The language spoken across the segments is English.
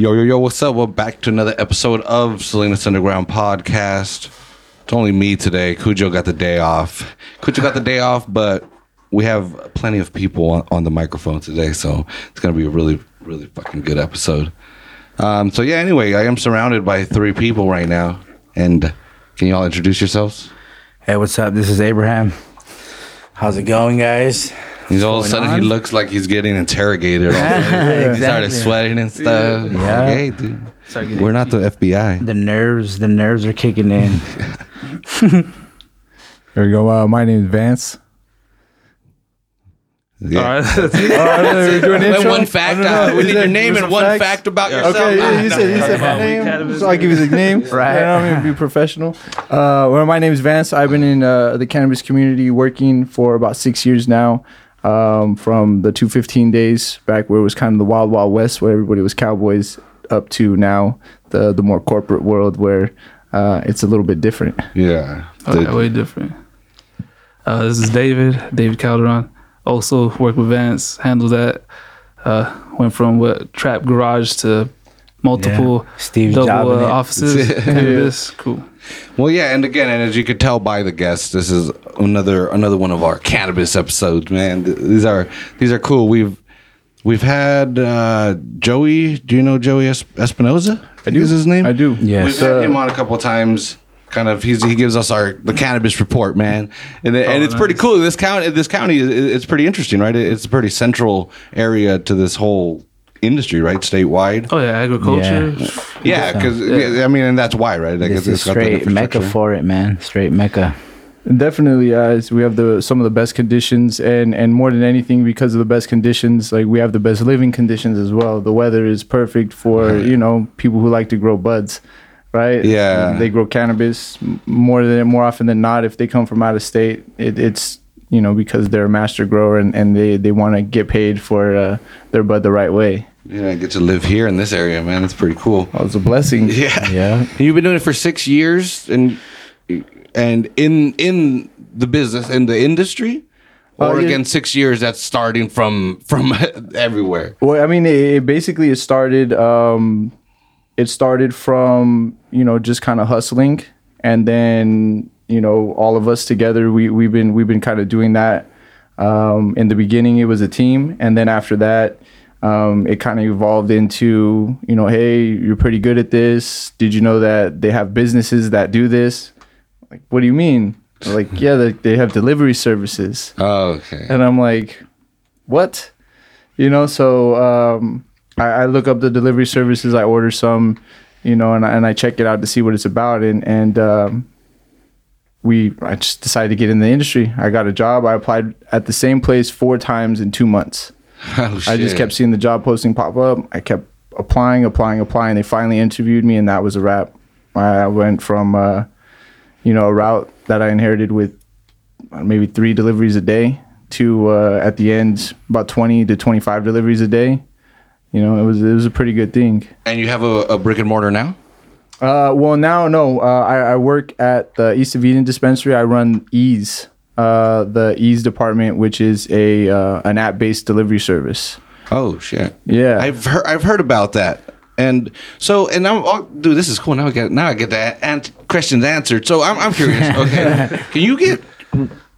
Yo, yo, yo, what's up? We're back to another episode of Salinas Underground Podcast. It's only me today. Cujo got the day off. Cujo got the day off, but we have plenty of people on, on the microphone today, so it's going to be a really, really fucking good episode. Um, so, yeah, anyway, I am surrounded by three people right now. And can you all introduce yourselves? Hey, what's up? This is Abraham. How's it going, guys? He's all of a going sudden, he looks like he's getting interrogated. All He started sweating and stuff. Yeah. Hey, dude. We're not the FBI. The nerves, the nerves are kicking in. There we go. Uh, my name is Vance. Yeah. All right, that's it. we're doing intro? one fact. I don't know. Uh, we need your name and one facts? fact about yourself. Okay, yeah, he said, he said nah. my name, so I give you the name. Right. You know, I'm gonna be professional. Uh, well, my name is Vance. I've been in uh, the cannabis community working for about six years now. Um, from the 215 days back where it was kind of the wild, wild west, where everybody was cowboys, up to now the the more corporate world where uh, it's a little bit different. Yeah. Okay, The- way different. Uh, this is David, David Calderon. Also work with Vance, handle that. Uh, went from what trap garage to multiple Yeah. Steve double uh, it. offices. Cannabis, cool. Well, yeah, and again, and as you could tell by the guests, this is another another one of our cannabis episodes, man. These are these are cool. We've we've had uh, Joey. Do you know Joey es- Espinoza? I do. Is his name? I do. Yes. We've had him on a couple of times. Kind of, he's, he gives us our the cannabis report, man, and it- and Oh, it's pretty cool. This county, this county, is it's pretty interesting, right? It's a pretty central area to this whole industry, right? Statewide. Oh yeah, agriculture. Yeah, because Yeah. I mean, and that's why, right? Like, This is it's got that straight mecca for it, man. Straight mecca. Definitely, guys. We have the some of the best conditions, and and more than anything, because of the best conditions, like we have the best living conditions as well. The weather is perfect for you know people who like to grow buds, right? Yeah. they grow cannabis more than more often than not. If they come from out of state, it, it's you know because they're a master grower and and they they want to get paid for uh, their bud the right way. Yeah, I get to live here in this area, man. It's pretty cool. Oh, it's a blessing. Yeah. Yeah. And you've been doing it for six years, and and in in the business in the industry, Uh, or again six years. That's starting from from everywhere. Well, I mean, it, it basically it started. Um, it started from you know just kind of hustling, and then you know all of us together. We we've been we've been kind of doing that. Um, in the beginning, it was a team, and then after that, um, it kind of evolved into you know, hey, you're pretty good at this. Did you know that they have businesses that do this? Like, what do you mean? They're Like, yeah, they, they have delivery services. Oh, okay. And I'm like, what? You know, so um, I, I look up the delivery services, I order some, you know, and I, and I check it out to see what it's about. And, and um, we, I just decided to get in the industry. I got a job. I applied at the same place four times in two months. Oh, I just kept seeing the job posting pop up. I kept applying, applying, applying. They finally interviewed me, and that was a wrap. I went from, uh, you know, a route that I inherited with uh, maybe three deliveries a day to uh, at the end about 20 to 25 deliveries a day. You know, it was it was a pretty good thing. And you have a, a brick and mortar now. Uh, well, now no, uh, I, I work at the East of Eden dispensary. I run Eaze, uh, the Eaze department, which is a uh, an app based delivery service. Oh shit. Yeah. I've heard I've heard about that. And so, and I'm, oh, dude, this is cool. Now I get, now I get that ant- questions answered. So I'm, I'm curious. Okay, can you get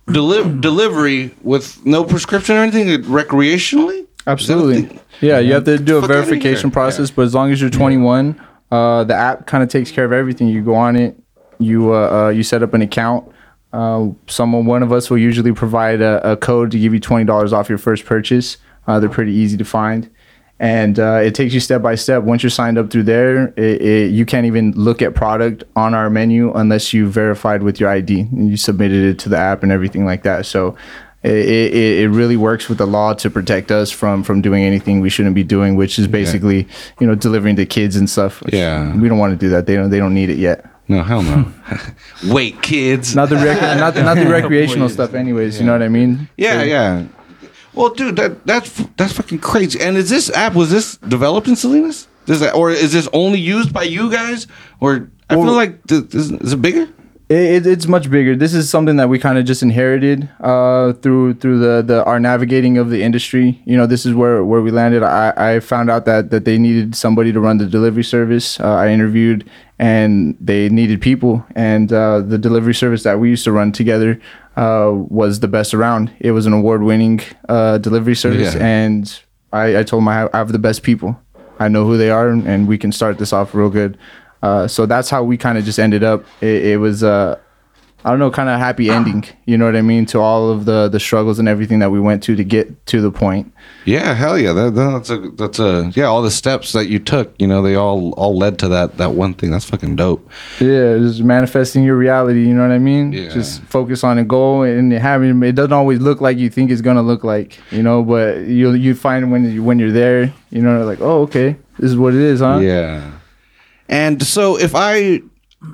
deli- delivery with no prescription or anything recreationally? Absolutely. Yeah, you have to do a verification process, but as long as you're 21, uh, the app kind of takes care of everything. You go on it, you uh, uh, you set up an account. Uh, someone, one of us, will usually provide a, a code to give you twenty dollars off your first purchase. Uh, they're pretty easy to find, and uh, it takes you step by step. Once you're signed up through there, it, it, you can't even look at product on our menu unless you verified with your ID and you submitted it to the app and everything like that. So it, it, it really works with the law to protect us from from doing anything we shouldn't be doing, which is basically you know delivering to kids and stuff. Yeah. we don't want to do that. They don't they don't need it yet. No, hell no. Wait, kids. Not the rec- not the, not the recreational stuff, anyways. You know what I mean? Yeah, yeah. Well, dude, that that's that's fucking crazy. And is this app was this developed in Salinas? Does that, or is this only used by you guys? Or I feel like th- is, it bigger? It, it, it's much bigger. This is something that we kind of just inherited uh, through through the, the our navigating of the industry. You know, this is where, where we landed. I, I found out that that they needed somebody to run the delivery service. Uh, I interviewed, and they needed people. And uh, the delivery service that we used to run together uh, was the best around. It was an award winning uh, delivery service, Yeah. and I, I told them I have, I have the best people. I know who they are, and, and we can start this off real good. Uh, so that's how we kind of just ended up. It, it was, uh, I don't know, kind of happy ah. ending. You know what I mean? To all of the the struggles and everything that we went to to get to the point. Yeah, hell yeah. That, that's a that's a yeah. All the steps that you took, you know, they all all led to that that one thing. That's fucking dope. Yeah, just manifesting your reality. You know what I mean? Yeah. Just focus on a goal and having it doesn't always look like you think it's gonna look like. You know, but you you find when you when you're there, you know, like oh okay, this is what it is, huh? Yeah. And so if I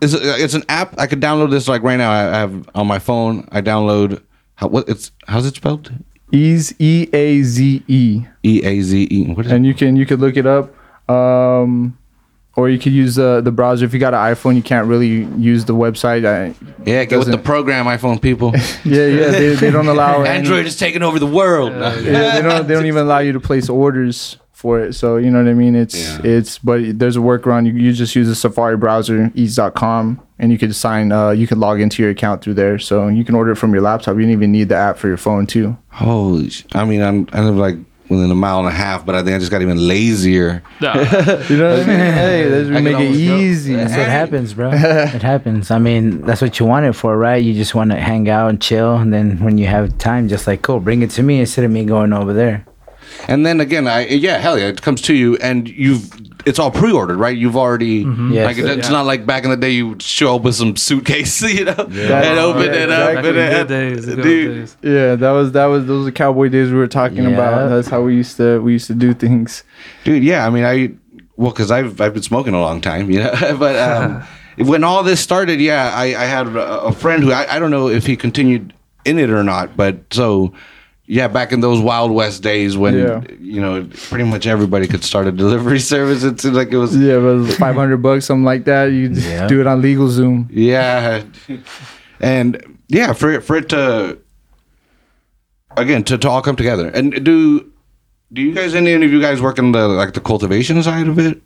it's it's an app I could download this like right now. I have on my phone. I download how what it's how's it spelled? Eaze E A Z E. E A Z E. What is and it? you can you could look it up um or you could use the the browser if you got an iphone you can't really use the website I, Yeah, get with the program, iPhone people. yeah yeah they, they don't allow any- Android is taking over the world. yeah, they don't they don't even allow you to place orders for it so you know what i mean it's Yeah. it's but there's a workaround you, you just use the safari browser eaze.com and you could sign uh you can log into your account through there so you can order it from your laptop you don't even need the app for your phone too Holy! sh- I mean, I'm I live like within a mile and a half, but I think I just got even lazier. Nah. you know what i mean hey let's can make it always go. easy That's what happens, bro. it happens. I mean, that's what you want it for, right? You just want to hang out and chill, and then when you have time, just like, cool, bring it to me instead of me going over there. And then again, I yeah, hell yeah, it comes to you, and you've it's all pre-ordered, right? You've already Yes. like it- it's Yeah. not like back in the day you show up with some suitcase, you know, and open Yeah, it up, exactly. and Good days, good dude. days. Yeah, that was that was those are cowboy days we were talking Yeah. about. That's how we used to we used to do things. dude. Yeah, I mean, I well, because I've I've been smoking a long time, you know, but um, when all this started, yeah, I, I had a, a friend who I, I don't know if he continued in it or not, but so. Yeah, back in those Wild West days when Yeah. you know pretty much everybody could start a delivery service, it seemed like it was Yeah, but it was five hundred bucks, something like that. You Yeah. do it on LegalZoom. Yeah, and yeah, for it, for it to again to, to all come together. And do do you guys any of you guys work in the like the cultivation side of it?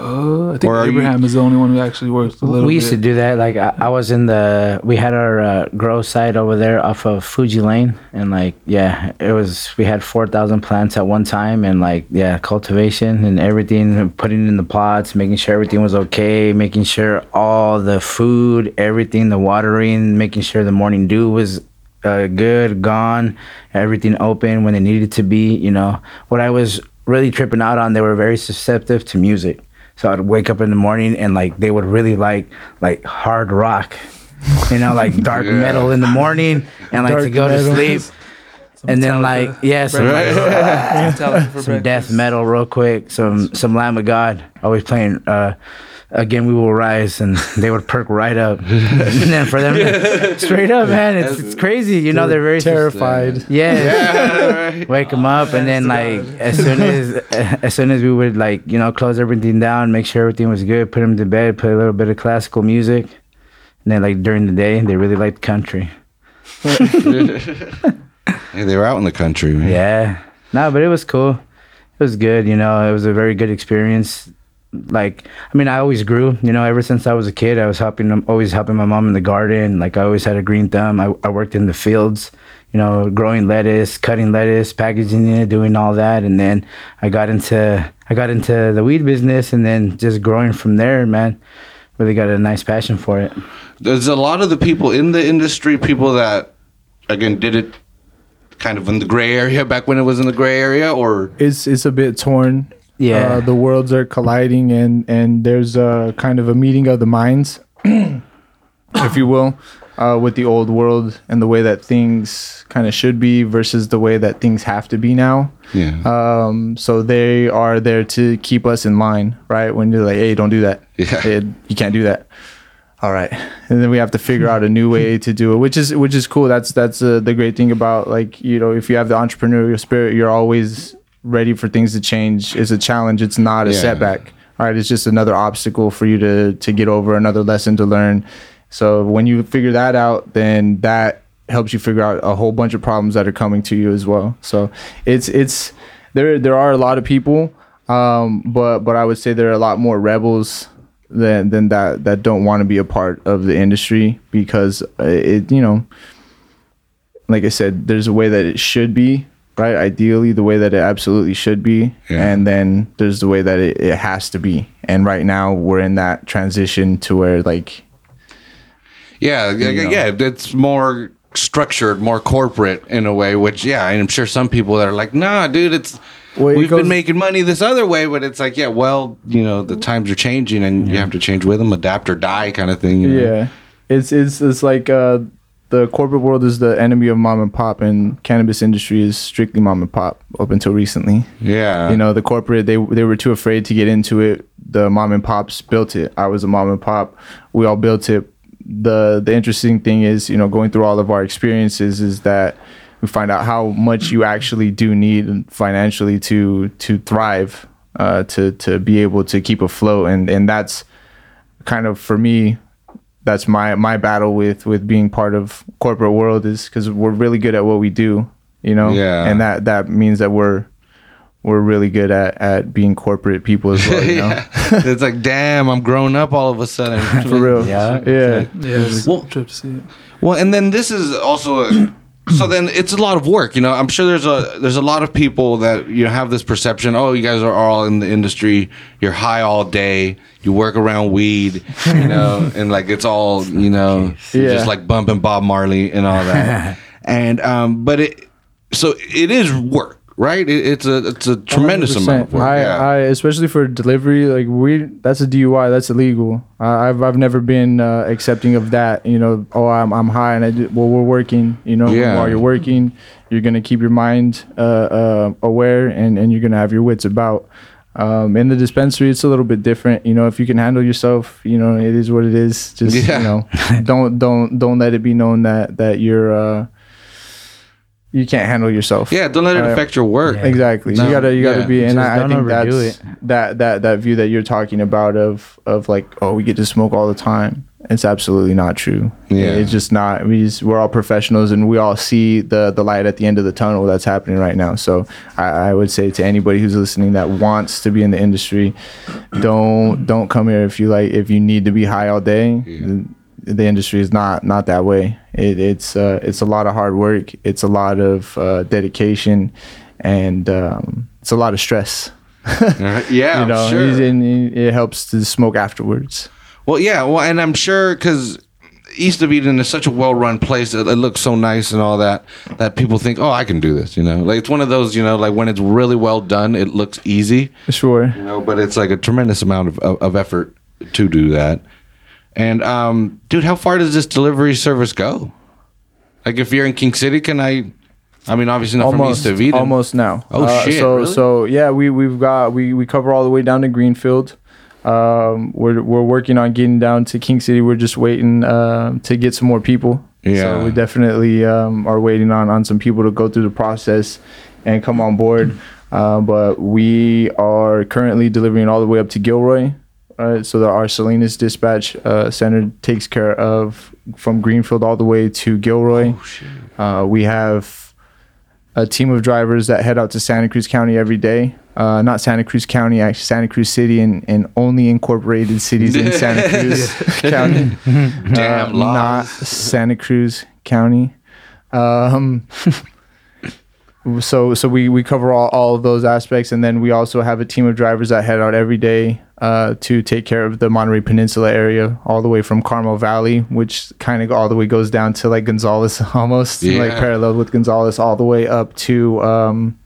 Uh, I think Or are you- Abraham is the only one who actually works a little we used to do that. Like I, I was in the, we had our uh, grow site over there off of Fuji Lane, and like yeah, it was. We had four thousand plants at one time, and like yeah, cultivation and everything, putting in the pots, making sure everything was okay, making sure all the food, everything, the watering, making sure the morning dew was uh, good, gone, everything open when it needed to be. You know what I was really tripping out on. They were very susceptible to music. So I'd wake up in the morning and like they would really like like hard rock, you know, like dark Yeah. metal in the morning and like to Dark go to metal. sleep. And then like yeah, some, like, Metallica for some death metal real quick, some some Lamb of God. Always playing uh again we will rise and they would perk right up. and then for them straight up, man, it's, it's crazy. You know, they're very terrified. Uh, yeah. Wake them up, and then like as soon as as soon as we would like you know close everything down, make sure everything was good, put them to bed, put a little bit of classical music, and then like during the day they really liked country. Hey, they were out in the country. man. Yeah, no, but it was cool. It was good, you know. It was a very good experience. Like, I mean, I always grew, you know. Ever since I was a kid, I was helping them, always helping my mom in the garden. Like, I always had a green thumb. I, I worked in the fields, you know, growing lettuce, cutting lettuce, packaging it, doing all that. And then I got into I got into the weed business, and then just growing from there, man. Really got a nice passion for it. There's a lot of the people in the industry, people that again did it kind of in the gray area back when it was in the gray area, or It's it's a bit torn. Yeah. uh, the worlds are colliding, and and there's a kind of a meeting of the minds, if you will, uh, with the old world and the way that things kind of should be versus the way that things have to be now. yeah, Um, so they are there to keep us in line, right? When you're like, hey, don't do that. Yeah. Hey, you can't do that. All right, and then we have to figure out a new way to do it, which is which is cool. That's that's uh, the great thing about like you know if you have the entrepreneurial spirit, you're always ready for things to change. is a challenge. It's not a Yeah. setback. All right, it's just another obstacle for you to to get over, another lesson to learn, So when you figure that out, then that helps you figure out a whole bunch of problems that are coming to you as well. So it's it's there there are a lot of people, um, but but I would say there are a lot more rebels than than that that don't want to be a part of the industry because uh, it you know like I said, there's a way that it should be, right? Ideally, the way that it absolutely should be, Yeah. and then there's the way that it, it has to be. And right now, we're in that transition to where like Yeah, yeah, know. yeah. It's more structured, more corporate in a way. Which, yeah, I'm sure some people that are like, "Nah, dude, it's Well, it we've goes- been making money this other way." But it's like, yeah, well, you know, the times are changing, and you have to change with them, adapt or die, kind of thing. you know? yeah, it's it's it's like uh, the corporate world is the enemy of mom and pop, and cannabis industry is strictly mom and pop up until recently. yeah. you know the corporate they they were too afraid to get into it. The mom and pops built it. I was a mom and pop. We all built it. The the interesting thing is you know going through all of our experiences is that we find out how much you actually do need financially to to thrive uh to to be able to keep afloat. And and that's kind of for me that's my my battle with with being part of corporate world is because we're really good at what we do you know Yeah. and that that means that we're we're really good at at being corporate people as well you know yeah. it's like, damn, I'm growing up all of a sudden. for real Yeah. yeah Yeah, it's Well- trip to see. Well, and then this is also a, so then it's a lot of work. You know, I'm sure there's a there's a lot of people that you know, have this perception. Oh, you guys are all in the industry. You're high all day. You work around weed. You know, and like it's all you know, Yeah. just like bumping Bob Marley and all that. and um, but it so it is work, right? It, it's a it's a tremendous amount of work. I, yeah. I especially for delivery, like we that's a DUI, that's illegal. I I've I've never been uh, accepting of that. You know, oh I'm I'm high and I do, well we're working. You know, Yeah. while you're working, you're gonna keep your mind uh, uh, aware and and you're gonna have your wits about. Um, in the dispensary, it's a little bit different. You know, if you can handle yourself, you know, it is what it is. Just Yeah. you know, don't don't don't let it be known that that you're uh, you can't handle yourself. yeah, don't let it Right. affect your work. Yeah. Exactly. No, you gotta you gotta yeah. be and Just I, I think overdo that's it. that that that view that you're talking about of of like, oh, we get to smoke all the time. It's absolutely not true. Yeah. It's just not we just, we're all professionals and we all see the the light at the end of the tunnel that's happening right now. So I, I would say to anybody who's listening that wants to be in the industry, don't don't come here if you like if you need to be high all day. The, the industry is not not that way. It, it's uh, it's a lot of hard work. It's a lot of uh, dedication, and um, it's a lot of stress. yeah, you know, sure. and it helps to smoke afterwards. Well, yeah, well, and I'm sure because East of Eden is such a well-run place. It, it looks so nice and all that that people think, oh, I can do this. You know, like it's one of those. You know, like when it's really well done, it looks easy. Sure. You know, but it's like a tremendous amount of, of, of effort to do that. And um, dude, how far does this delivery service go? Like, if you're in King City, can I? I mean, obviously not from almost East of Eden. almost now. Oh, shit, So really? so yeah, we we've got we we cover all the way down to Greenfield. Um, we're we're working on getting down to King City. We're just waiting uh, to get some more people. Yeah. So we definitely um, are waiting on on some people to go through the process and come on board. Uh, but we are currently delivering all the way up to Gilroy. Right, so the, our Salinas dispatch uh, center takes care of from Greenfield all the way to Gilroy. Uh, we have a team of drivers that head out to Santa Cruz County every day. Uh, not Santa Cruz County, actually Santa Cruz City, and, and only incorporated cities in Santa Cruz County. Damn Uh, not. Santa Cruz County. Um, so so we, we cover all, all of those aspects, and then we also have a team of drivers that head out every day uh, to take care of the Monterey Peninsula area, all the way from Carmel Valley, which kind of all the way goes down to like Gonzales, almost like parallel with Gonzales, all the way up to um,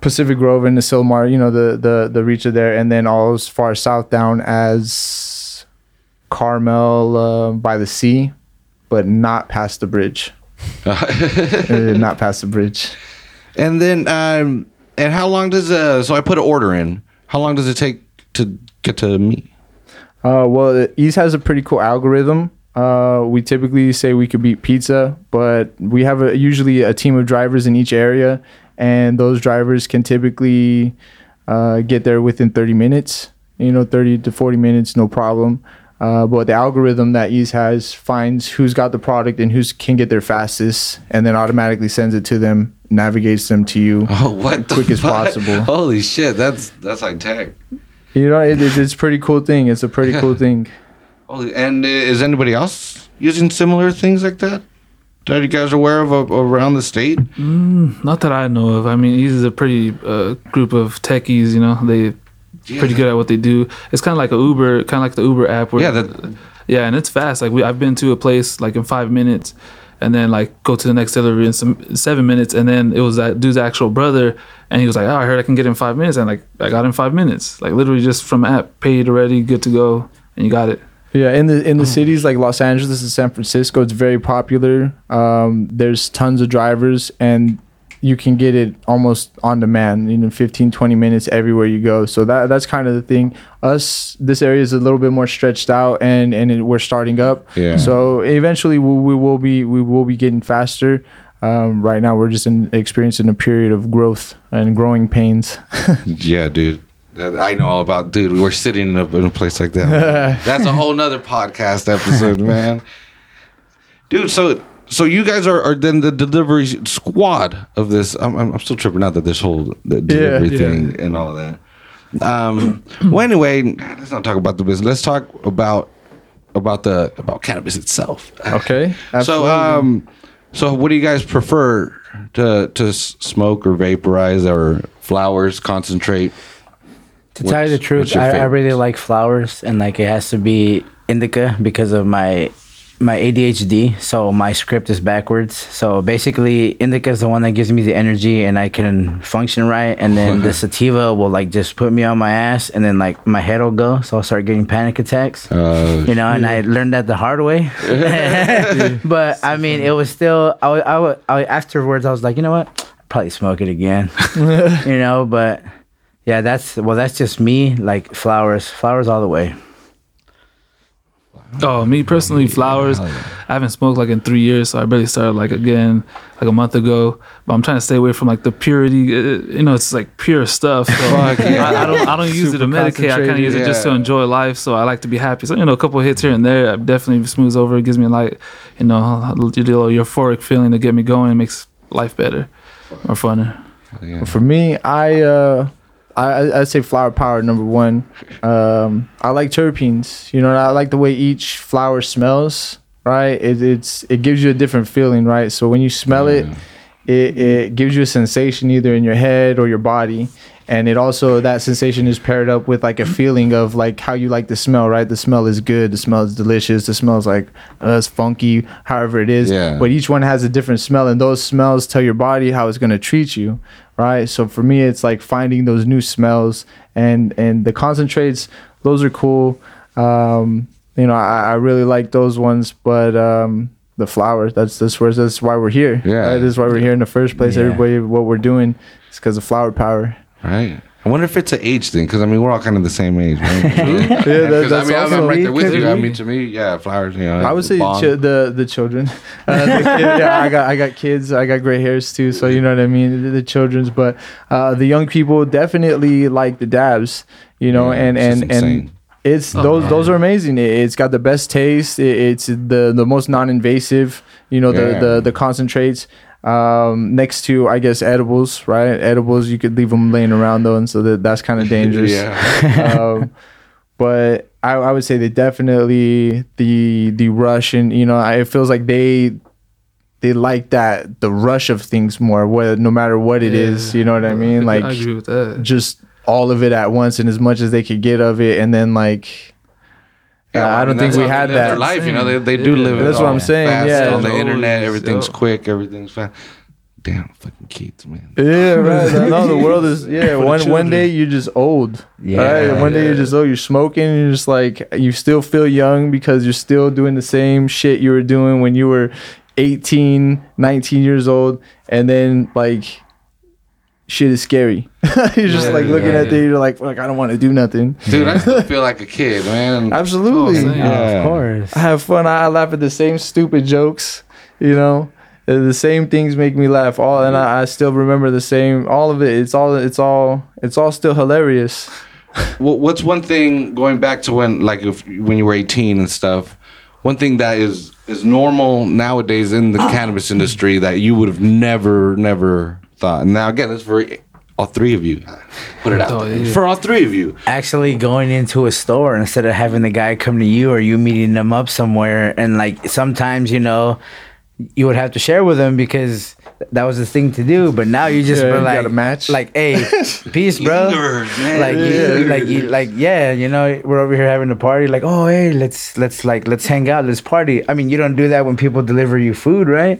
Pacific Grove and Asilomar, you know, the the the reach of there, and then all as far south down as Carmel uh, by the sea, but not past the bridge. Uh, not past the bridge. And then, um, and how long does uh? So I put an order in. How long does it take to get to me? Uh, well, Eaze has a pretty cool algorithm. Uh, we typically say we could beat pizza, but we have a, usually a team of drivers in each area, and those drivers can typically uh, get there within 30 minutes. You know, 30 to 40 minutes, no problem. Uh, but the algorithm that Eaze has finds who's got the product and who can get there fastest, and then automatically sends it to them, navigates them to you. Oh, what the Quick as fuck? possible. Holy shit, that's that's like tech. You know, it, it, it's a pretty cool thing. It's a pretty cool thing. Holy, and uh, is anybody else using similar things like that? That you guys are aware of uh, around the state? Not that I know of. I mean, he's a pretty uh, group of techies. You know, they pretty good at what they do. It's kind of like a Uber, kind of like the Uber app. Where, Yeah, that- yeah, and it's fast. Like we, I've been to a place like in five minutes, and then like go to the next delivery in some seven minutes, and then it was that dude's actual brother, and he was like, "Oh, I heard I can get in five minutes," and like I got in five minutes, like literally just from app, paid already, good to go, and you got it. Yeah, in the in the cities like Los Angeles and San Francisco, it's very popular. Um, there's tons of drivers, and you can get it almost on demand in 15, 20 minutes everywhere you go. So that that's kind of the thing. Us, this area is a little bit more stretched out, and and it, we're starting up. Yeah. So eventually, we, we will be we will be getting faster. Um, right now, we're just in, experiencing a period of growth and growing pains. Yeah, dude. I know all about, dude. We're sitting in a, in a place like that. That's a whole nother podcast episode, man. Dude, so so you guys are, are then the delivery squad of this. I'm, I'm I'm still tripping out that this whole the delivery yeah. thing and all of that. Um. well, anyway, let's not talk about the business. Let's talk about about the about cannabis itself. Okay. So um, so what do you guys prefer to to smoke or vaporize or flowers, concentrate? To tell you the truth, I, I really like flowers, and like it has to be indica because of my my ADHD. So my script is backwards. So basically, indica is the one that gives me the energy, and I can function right. And then the sativa will like just put me on my ass, and then like my head will go. So I'll start getting panic attacks. Uh, you know, and I learned that the hard way. but I mean, it was still. I, I, I afterwards, I was like, you know what? I'll probably smoke it again. you know, but yeah, that's well, that's just me. Like flowers, flowers all the way. Oh, me personally, flowers. I haven't smoked like in three years, so I barely started like again like a month ago. But I'm trying to stay away from like the purity. uh, You know, it's like pure stuff. So Fuck yeah. I, I don't. I don't use it to medicate. I kind of use it just to enjoy life. So I like to be happy. So you know, a couple of hits here and there definitely smooths over. It gives me like you know a little euphoric feeling to get me going. It Makes life better or funner. yeah. For me, I uh, I I- say flower power number one. Um, I like terpenes. You know, I like the way each flower smells. Right, it, it's it gives you a different feeling. Right, so when you smell it, it it gives you a sensation either in your head or your body. And it also that sensation is paired up with like a feeling of like how you like the smell, right? The smell is good, the smell is delicious, the smell is like uh, it's funky, however it is. Yeah. But each one has a different smell, and those smells tell your body how it's gonna treat you, right? So for me, it's like finding those new smells, and and the concentrates, those are cool. Um, you know, I, I really like those ones, but um, the flowers, that's that's where that's why we're here. Yeah. right? that's why we're here in the first place. Yeah. Everybody, what we're doing is because of flower power. Right. I wonder if it's an age thing because I mean we're all kind of the same age, right? yeah, that- I that's mean I'm, I'm right there with could you. I mean to me, yeah, flowers. You know, I would say the, the the children. Uh, the kid- yeah, I got I got kids. I got gray hairs too. So you know what I mean. The, the children's, but uh, the young people definitely like the dabs. You know, Yeah, and it's and insane. and it's Oh, those man. those are amazing. It, it's got the best taste. It, it's the the most non-invasive. You know, the Yeah. the the concentrates. Um, next to I guess edibles, right? Edibles you could leave them laying around though, and so that that's kind of dangerous yeah. um, but I, I would say they definitely the the rush and you know I, it feels like they they like that the rush of things more what no matter what it is Yeah. you know what I mean like I agree with that. just all of it at once and as much as they could get of it and then like Yeah, I don't think we had that. Their that. life, you know, they, they do Yeah. live. it That's what all I'm saying, fast yeah. on the Always, internet, everything's yo. quick, everything's fast. Damn, fucking kids, man. yeah right no the world is yeah one one day you're just old Yeah. right one day you're just old you're smoking and you're just like you still feel young because you're still doing the same shit you were doing when you were 18 19 years old and then like shit is scary you're just Yeah, like looking yeah, at yeah. things you're like fuck i don't want to do nothing Dude, I still feel like a kid, man. absolutely Oh. Yeah. Of course. I have fun. I I laugh at the same stupid jokes, you know. Uh, The same things make me laugh. All and I, I still remember the same. All of it. It's all. It's all. It's all still hilarious. Wha- what's one thing going back to when like if when you were 18 and stuff one thing that is is normal nowadays in the cannabis industry that you would have never never thought. Now again it's for all three of you. Put it out there. for all three of you. Actually going into a store instead of having the guy come to you or you meeting them up somewhere and like sometimes you know you would have to share with them because that was the thing to do but now you just Yeah, were you like gotta match. like hey peace bro. Lingers, like you, like you, like yeah you know we're over here having a party like oh hey let's let's like let's hang out let's party. I mean you don't do that when people deliver you food right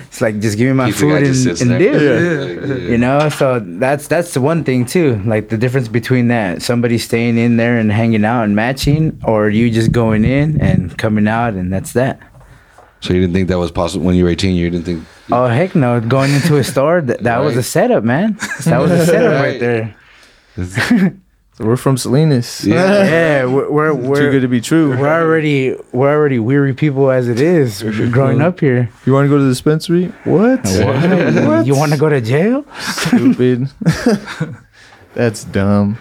it's like just give me my Pizza food just and, sits and there. dip you know so that's that's the one thing too like the difference between that somebody staying in there and hanging out and matching or you just going in and coming out and that's that. So you didn't think that was possible when you were 18 you didn't think oh heck no going into a store that, that was a setup man. That was a setup Right. right. there. So we're from Salinas. Yeah. yeah we're we're, we're Too good to be true. we're already we're already weary people as it is growing up here You want to go to the dispensary? What? what? you want to go to jail Stupid. That's dumb.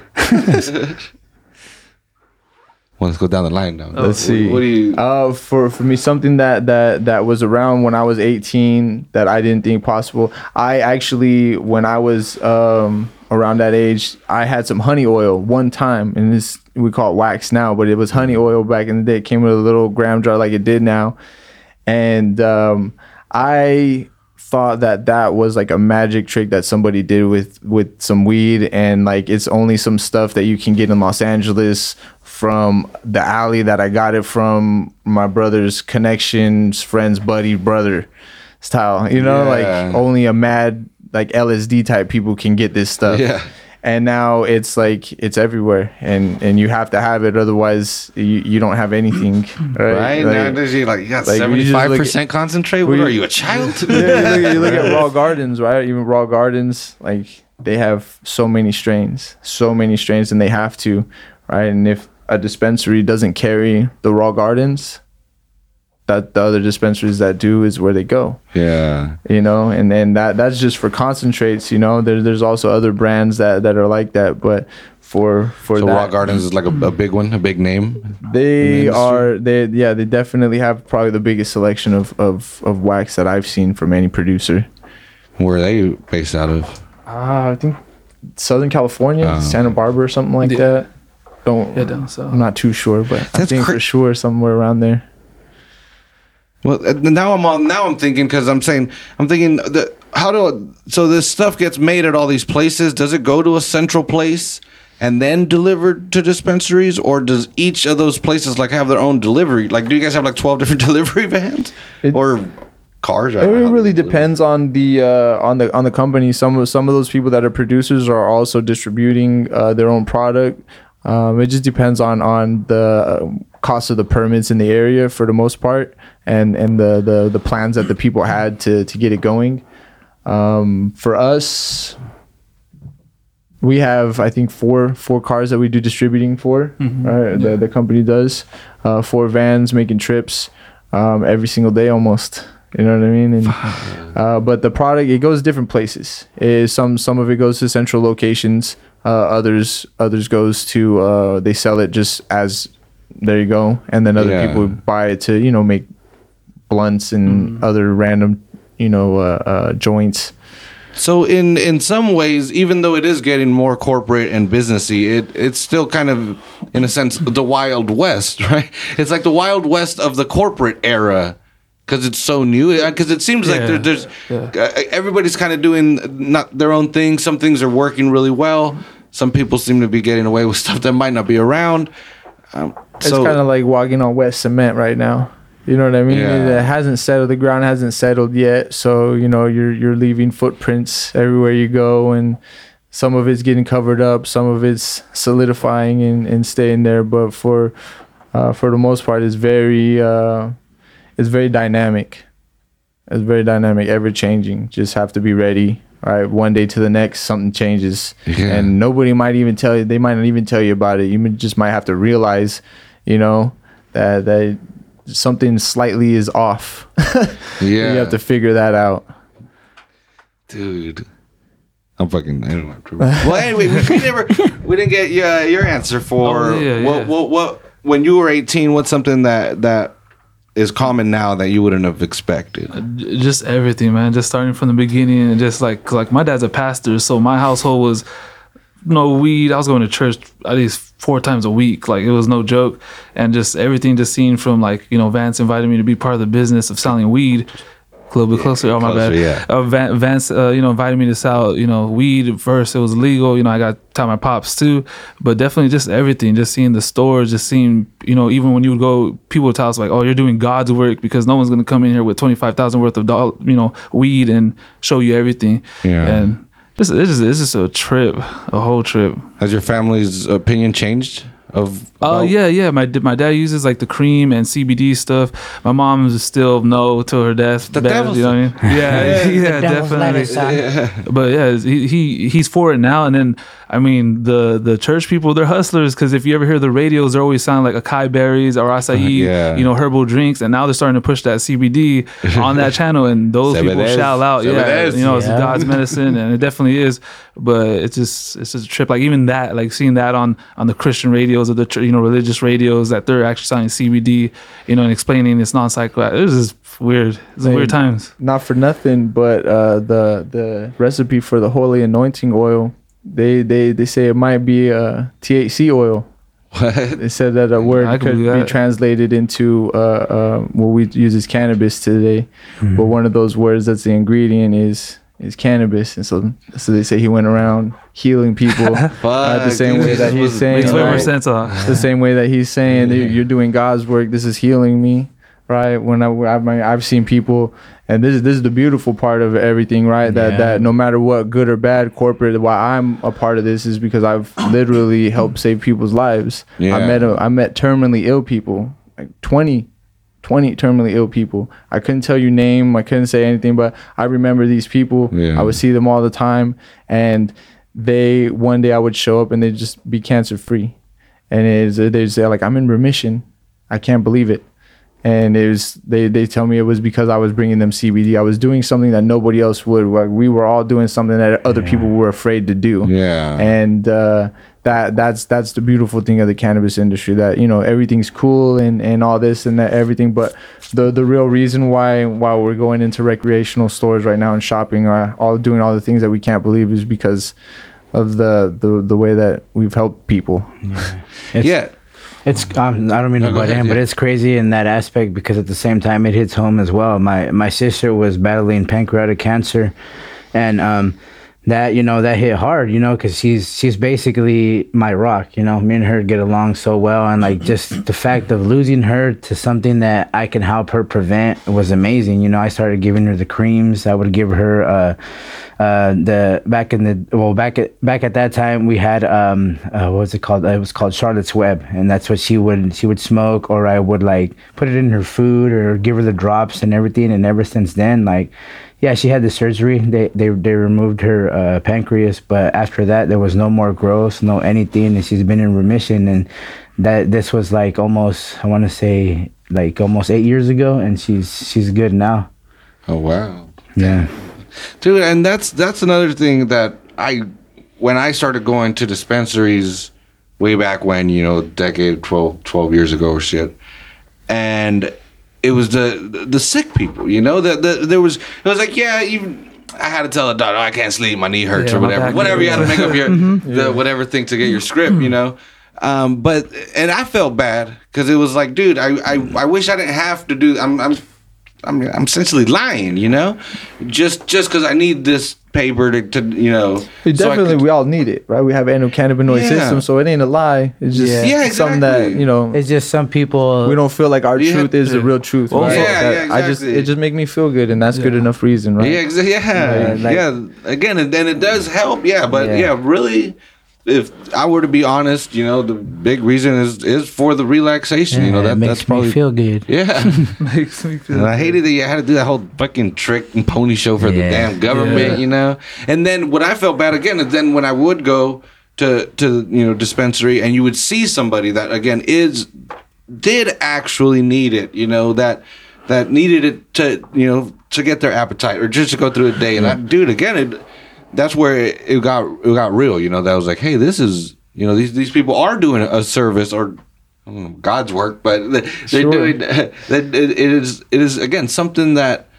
well, let's go down the line now Let's see. what do you Uh, for for me, something that that that was around when I was 18 that I didn't think possible. I actually, when I was um around that age, I had some honey oil one time, and this we call it wax now, but it was honey oil back in the day. It came with a little gram jar like it did now, and um, I thought that that was like a magic trick that somebody did with with some weed and like it's only some stuff that you can get in Los Angeles from the alley that I got it from my brother's connections friend's buddy brother style you know Yeah. like only a mad like LSD type people can get this stuff Yeah. and now it's like it's everywhere and and you have to have it otherwise you, you don't have anything right, right Like- nowadays you like you got like, you just look 75% concentrate what are you a child yeah, you look, you look at raw gardens, right? Even raw gardens, like they have so many strains, so many strains, and they have to, right? And if a dispensary doesn't carry the raw gardens, that the other dispensaries that do is where they go, yeah you know. And then that that's just for concentrates, you know. There, there's also other brands that that are like that, but for for so that, raw gardens is like a, a big one a big name they industry? are they yeah they definitely have probably the biggest selection of of of wax that I've seen from any producer. where are they based out of Uh, I think Southern California, Oh. Santa Barbara, or something like Yeah. that. Don't. Yeah, down south. I'm not too sure, but I think cra- for sure somewhere around there. Well, uh, now I'm on. Now I'm thinking because I'm saying I'm thinking that how do so this stuff gets made at all these places? Does it go to a central place and then delivered to dispensaries, or does each of those places like have their own delivery? Like, do you guys have like twelve different delivery vans It- or cars? It really depends on the uh, on the on the company. Some of some of those people that are producers are also distributing uh, their own product. Um, it just depends on on the uh, cost of the permits in the area for the most part, and and the the, the plans that the people had to to get it going. Um, for us, we have I think four four cars that we do distributing for. Right, the the company does uh, four vans making trips um, every single day almost. You know what I mean? And, uh, but the product it goes different places. Is some some of it goes to central locations. Uh, others others goes to uh, they sell it just as there you go, and then other Yeah. people buy it to you know make blunts and other random you know uh, uh, joints. So in in some ways, even though it is getting more corporate and businessy, it it's still kind of in a sense the wild west, right? It's like the wild west of the corporate era because it's so new. Because it seems like there, there's Yeah. uh, everybody's kind of doing not their own thing. Some things are working really well. Some people seem to be getting away with stuff that might not be around. Um, It's so kind of like walking on wet cement right now. You know what I mean? Yeah. It hasn't settled. The ground hasn't settled yet. So you know you're you're leaving footprints everywhere you go, and some of it's getting covered up, some of it's solidifying and, and staying there. But for uh, for the most part, it's very uh, it's very dynamic. It's very dynamic, ever changing. Just have to be ready. Right, one day to the next, something changes, Yeah. and nobody might even tell you. They might not even tell you about it. You just might have to realize, you know, that that something slightly is off. yeah, you have to figure that out. dude. I'm fucking. I don't know. True. well, anyway, we, we never, we didn't get uh, your answer for Oh, yeah, what, yeah. what, what. When you were 18, what's something that that is common now that you wouldn't have expected? Uh, just everything, man. Just starting from the beginning and just like like my dad's a pastor, so my household was no weed. I was going to church at least four times a week. Like it was no joke, and just everything just seen from like you know Vance invited me to be part of the business of selling weed. A little bit closer. Oh my closer, bad. yeah. Uh, Van, Vance, uh, you know, invited me to sell, you know, weed. First, it was legal. You know, I got to tell my pops too, but definitely just everything. Just seeing the stores, just seeing, you know, even when you would go, people would tell us like, "Oh, you're doing God's work," because no one's gonna come in here with twenty five thousand worth of doll, you know, weed and show you everything. Yeah. And just it's just it's just a trip, a whole trip. Has your family's opinion changed? Of Oh about- yeah, yeah. My my dad uses like the cream and CBD stuff. My mom is still no till her death. The bad, devil's- you know what I mean? Yeah, yeah, devil's definitely. lettuce, son. But yeah, he, he he's for it now. And then I mean the the church people, they're hustlers because if you ever hear the radios, they're always sounding like acai berries or acai, uh, Yeah. you know, herbal drinks. And now they're starting to push that CBD on that channel, and those people shout out, yeah, CBD. you know, it's Yeah. God's medicine, and it definitely is. But it's just it's just a trip. Like even that, like seeing that on on the Christian radios or the you know religious radios that they're actually selling CBD, you know, and explaining it's non psychoactive. It was just weird. It's weird times. not for nothing, but uh, the the recipe for the holy anointing oil, they they they say it might be uh, THC oil. What? They said that a word I could be that. translated into uh, uh, what we use as cannabis today, but one of those words that's the ingredient is is cannabis, and so so they say he went around healing people uh, the same dude, way that he's saying. Makes way more sense. It's the same way that he's saying that you're doing God's work. This is healing me, right? When I I've, I've seen people, and this is this is the beautiful part of everything, right? That Yeah. that no matter what, good or bad, corporate, why I'm a part of this is because I've literally helped save people's lives. Yeah. I met a, I met terminally ill people, like 20. 20 terminally ill people. I couldn't tell you name, I couldn't say anything, but I remember these people. Yeah. I would see them all the time and they one day I would show up and they'd just be cancer free and it's they say like I'm in remission. I can't believe it. And it was they they tell me it was because I was bringing them CBD. I was doing something that nobody else would. Like we were all doing something that other people were afraid to do. Yeah. And uh, that that's that's the beautiful thing of the cannabis industry. That you know everything's cool and, and all this and that everything, but the the real reason why why we're going into recreational stores right now and shopping, are all doing all the things that we can't believe is because of the the, the way that we've helped people. It's, yeah. It's um, I don't mean to No, butt ahead, in, but it's crazy in that aspect because at the same time it hits home as well. My my sister was battling pancreatic cancer, and um, that you know that hit hard, you know, because she's she's basically my rock. You know, me and her get along so well, and like just the fact of losing her to something that I can help her prevent was amazing. You know, I started giving her the creams. I would give her uh, uh, the back in the well back at back at that time we had um uh, what was it called? It was called Charlotte's Web, and that's what she would she would smoke, or I would like put it in her food or give her the drops and everything. And ever since then, like yeah, she had the surgery. They they they removed her uh, pancreas, but after that there was no more growth, no anything, and she's been in remission. And that this was like almost I want to say like almost eight years ago, and she's she's good now. Oh wow. Yeah. dude and that's that's another thing that i when i started going to dispensaries way back when you know decade 12 12 years ago or shit and it was the the sick people you know that the, there was it was like yeah even I had to tell the doctor, oh, I can't sleep, my knee hurts Yeah, or whatever. Whatever you had to make up your the whatever thing to get your script, you know. Um, but and I felt bad because it was like, dude, I, I I wish I didn't have to do. I'm I'm I'm I'm essentially lying, you know, just just because I need this paper to, to you know. We so definitely, could- we all need it, right? We have endocannabinoid Yeah. system, so it ain't a lie. It's just Yeah. Yeah, something that you know It's just some people. we don't feel like our Yeah. truth is the real truth. Well, right? yeah, That- yeah, I just exactly. it just make me feel good, and that's good enough reason, right? Yeah, exa- yeah, Right, like- yeah. Again, and then it does help. Yeah, but yeah. Yeah. really, if I were to be honest, you know, the big reason is is for the relaxation. you know, that makes that's probably me feel good. Yeah, makes me feel. and I hated that you had to do that whole fucking trick and pony show for the damn government. Yeah. You know, and then what I felt bad again is then when I would go to to you know dispensary and you would see somebody that again is did actually need it. You know that that needed it to you know to get their appetite or just to go through a day. And I, dude, again, it that's where it, it got it got real. You know, that was like, hey, this is you know these these people are doing a service or. I don't know, God's work, but they- they're Sure. doing that. It, it is it is again something that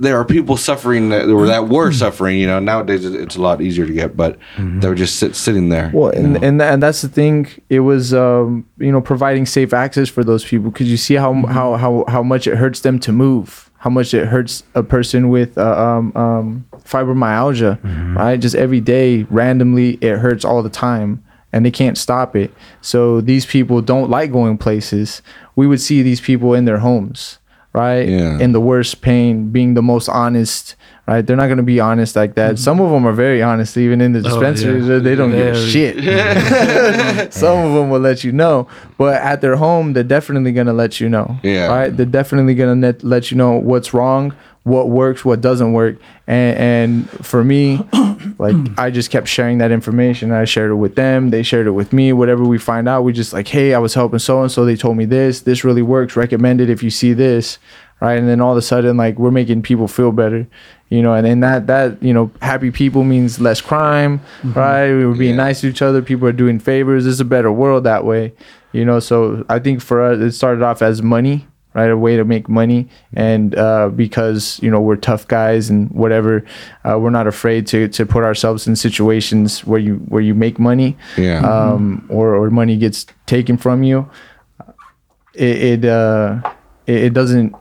there are people suffering that or that were mm-hmm. suffering. You know, nowadays it's a lot easier to get, but mm-hmm. they were just sit, sitting there. Well, and know. and, tha- and that's the thing. It was um, you know providing safe access for those people because you see how mm-hmm. how how how much it hurts them to move. How much it hurts a person with uh, um, um, fibromyalgia, right? Just every day, randomly, it hurts all the time, and they can't stop it. So these people don't like going places. We would see these people in their homes, right? Yeah. In the worst pain, being the most honest, right? They're not going to be honest like that. Mm-hmm. Some of them are very honest, even in the Oh, dispensaries. yeah. They don't give a shit. Some of them will let you know, but at their home, they're definitely gonna let you know. Yeah. Right. They're definitely gonna let, let you know what's wrong, what works, what doesn't work, and and for me, like I just kept sharing that information. I shared it with them. They shared it with me. Whatever we find out, we just like, hey, I was helping so and so. They told me this. This really works. Recommend it if you see this. Right. And then all of a sudden, like we're making people feel better you know and, and that that you know happy people means less crime right? We were being Yeah. nice to each other. People are doing favors. It's a better world that way you know? So i think for us it started off as money right? A way to make money. And uh, because you know we're tough guys and whatever uh, we're not afraid to to put ourselves in situations where you where you make money Yeah. um, or or money gets taken from you. It it uh it, it doesn't I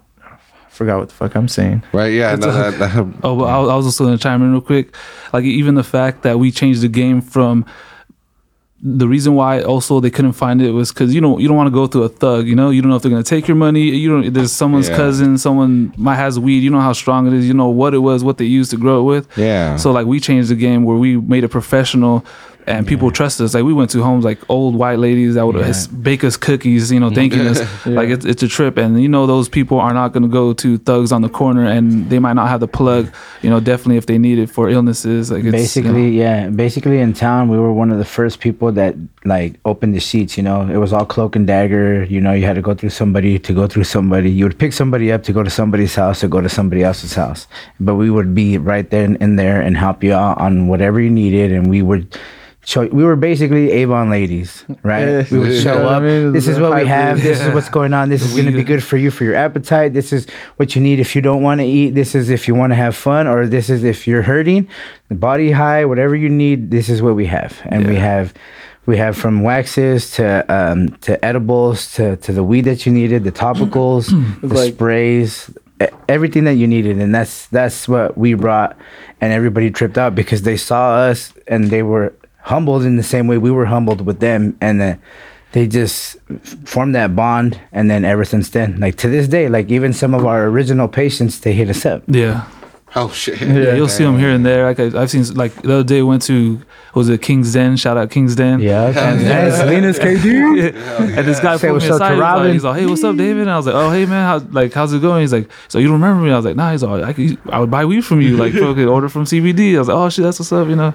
forgot what the fuck i'm saying right? Yeah. No, that, that, Oh, but I, I was also going to chime in real quick. Like even the fact that we changed the game from the reason why also they couldn't find it was because you know you don't want to go through a thug. You know you don't know if they're going to take your money. You don't. There's someone's Yeah. cousin. Someone might has weed. You know how strong it is. You know what it was, what they used to grow it with. Yeah. So like we changed the game where we made it professional. And people trust us. Like we went to homes like old white ladies that would Yeah. bake us cookies, you know, thanking us. Like it's, it's a trip, and you know those people are not going to go to thugs on the corner, and they might not have the plug. You know, definitely if they need it for illnesses. Like it's, basically yeah basically in town we were one of the first people that like opened the sheets you know it was all cloak and dagger you know you had to go through somebody to go through somebody you would pick somebody up to go to somebody's house or go to somebody else's house but we would be right there in, in there and help you out on whatever you needed and we would show we were basically avon ladies right? Yeah. we would show Yeah, I up. Mean, this is what we have. This is what's going on. This is going to be good for you for your appetite. This is what you need if you don't want to eat. This is if you want to have fun or this is if you're hurting. The body high whatever you need this is what we have. And we have we have from waxes to um, to edibles to, to the weed that you needed the topicals the Like- sprays everything that you needed. And that's that's what we brought and everybody tripped out because they saw us and they were humbled in the same way we were humbled with them and then they just formed that bond and then ever since then like to this day like even some of our original patients they hit us up yeah. Oh shit. Yeah, you'll see them here and there. Like I, I've seen, like the other day, went to was it King's Den? Shout out King's Den. yeah and Yeah. Selena's KD Yeah. And this guy Say pulled me what's up to aside. He's like, he's like, "Hey, what's up, David?" And I was like, "Oh, hey, man, how, like, how's it going?" He's like, "So you don't remember me?" I was like, "Nah." He's like, "I, could, I would buy weed from you, like, bro, could order from CBD." I was like, "Oh shit, that's what's up," you know.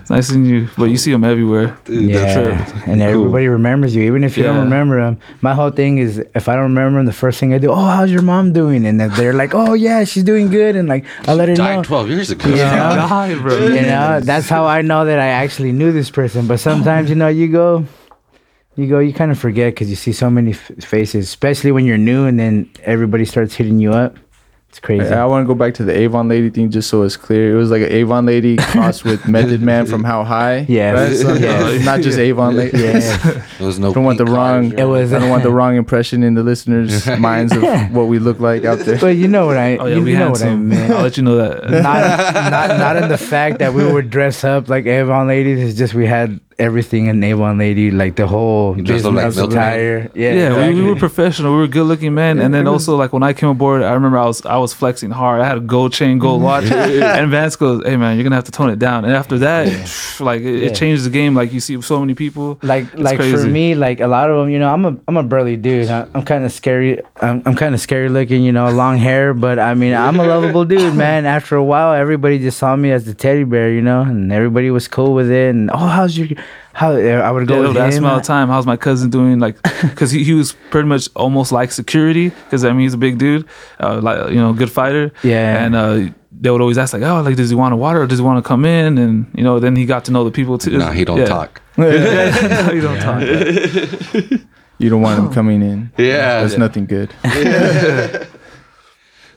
It's nice seeing you, but you see them everywhere. Dude, that's Yeah, right. and everybody remembers you, even if you don't remember them. My whole thing is, if I don't remember them, the first thing I do, oh, how's your mom doing? And then they're like, oh yeah, she's doing good, and like I let her Died know. 12 years ago. Yeah. God, bro. You know, that's how I know that I actually knew this person. But sometimes, you know, you go, you go, you kind of forget because you see so many f- faces, especially when you're new, and then everybody starts hitting you up. It's crazy. I want to go back to the Avon lady thing just so it's clear. It was like an Avon lady crossed with Method Man from How High. Yeah, right? So, Yes. Uh, not just Avon lady. yeah. There was no I don't want the wrong. cars. It was- I don't want the wrong impression in the listeners' minds of what we look like out there. But you know what I, Oh yeah, you, we you know had what I some. meant. I'll let you know that. not, not not in the fact that we were dressed up like Avon ladies. It's just we had everything in Avon lady, like the whole You dressed up like attire. Yeah, Yeah, we, we were professional. We were good looking men. And then also like when I came aboard, I remember I was I was flexing hard. I had a gold chain, gold watch. and Vance goes, "Hey man, you're gonna have to tone it down." And after that, like it, Yeah. it changed the game. Like you see so many people. like It's like for me, like a lot of them, you know, I'm a I'm a burly dude. I, I'm kind of scary. I'm, I'm kind of scary looking, you know, long hair. But I mean, I'm a lovable dude, man. After a while, everybody just saw me as the teddy bear, you know, and everybody was cool with it. And oh, how's your how? I would go Yeah, with they ask him. all the time, how's my cousin doing? Like, because he, he was pretty much almost like security, because I mean, he's a big dude, uh, like, you know, good fighter. Yeah. And uh, they would always ask like, oh, like does he want a water or does he want to come in? And you know, then he got to know the people too. No, he don't Yeah. talk. no, he don't talk. You don't want him coming in. Yeah. That's nothing good.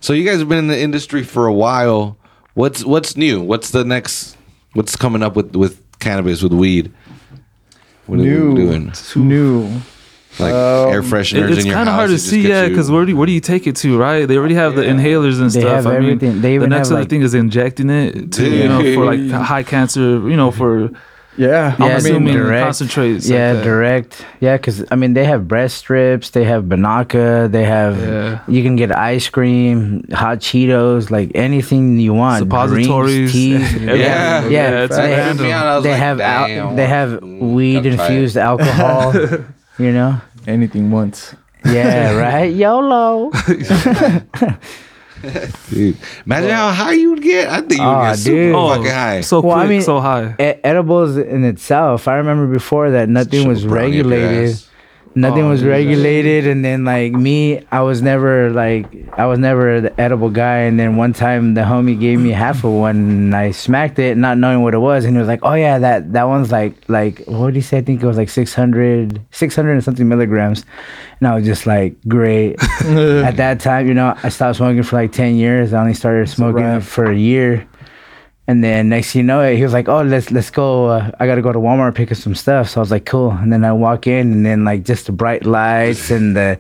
So you guys have been in the industry for a while. What's what's new? What's the next? What's coming up with with cannabis with weed? What are New. we doing? New. Like Um, air fresheners It- it's in your kind of hard to see, yeah, because where do you, where do you take it to, right? They already have the inhalers and They stuff. have I mean, everything. They the next have, other like- thing is injecting it to you know for like high cancer, you know, for Yeah. I'm Yeah, assuming direct. concentrates. yeah, like direct. Yeah, because I mean they have breast strips, they have Banaka, they have. Yeah. You can get ice cream, hot Cheetos, like anything you want. Suppositories. Drinks, teas. Everything. yeah, Yeah. yeah. it's they random. me out, they like, have al- they have weed gotta it. infused alcohol. you know. Anything once. Yeah, right. YOLO. Dude, imagine how high you would get. I think you would Aw, get super dude. Oh, fucking high. so Well, I mean- so high. E- edibles in itself. I remember before that nothing Shove was brownie up regulated. Nothing Oh, was dude. regulated, and then like me, I was never like I was never the edible guy. And then one time the homie gave me half of one, and I smacked it, not knowing what it was. And he was like, "Oh yeah, that that one's like like what did he say? I think it was like 600, 600 and something milligrams." And I was just like, "Great." At that time, you know, I stopped smoking for like ten years. I only started smoking for a year. And then next thing you know, it he was like, "Oh, let's let's go. Uh, I gotta go to Walmart pick up some stuff." So I was like, "Cool." And then I walk in, and then like just the bright lights and the,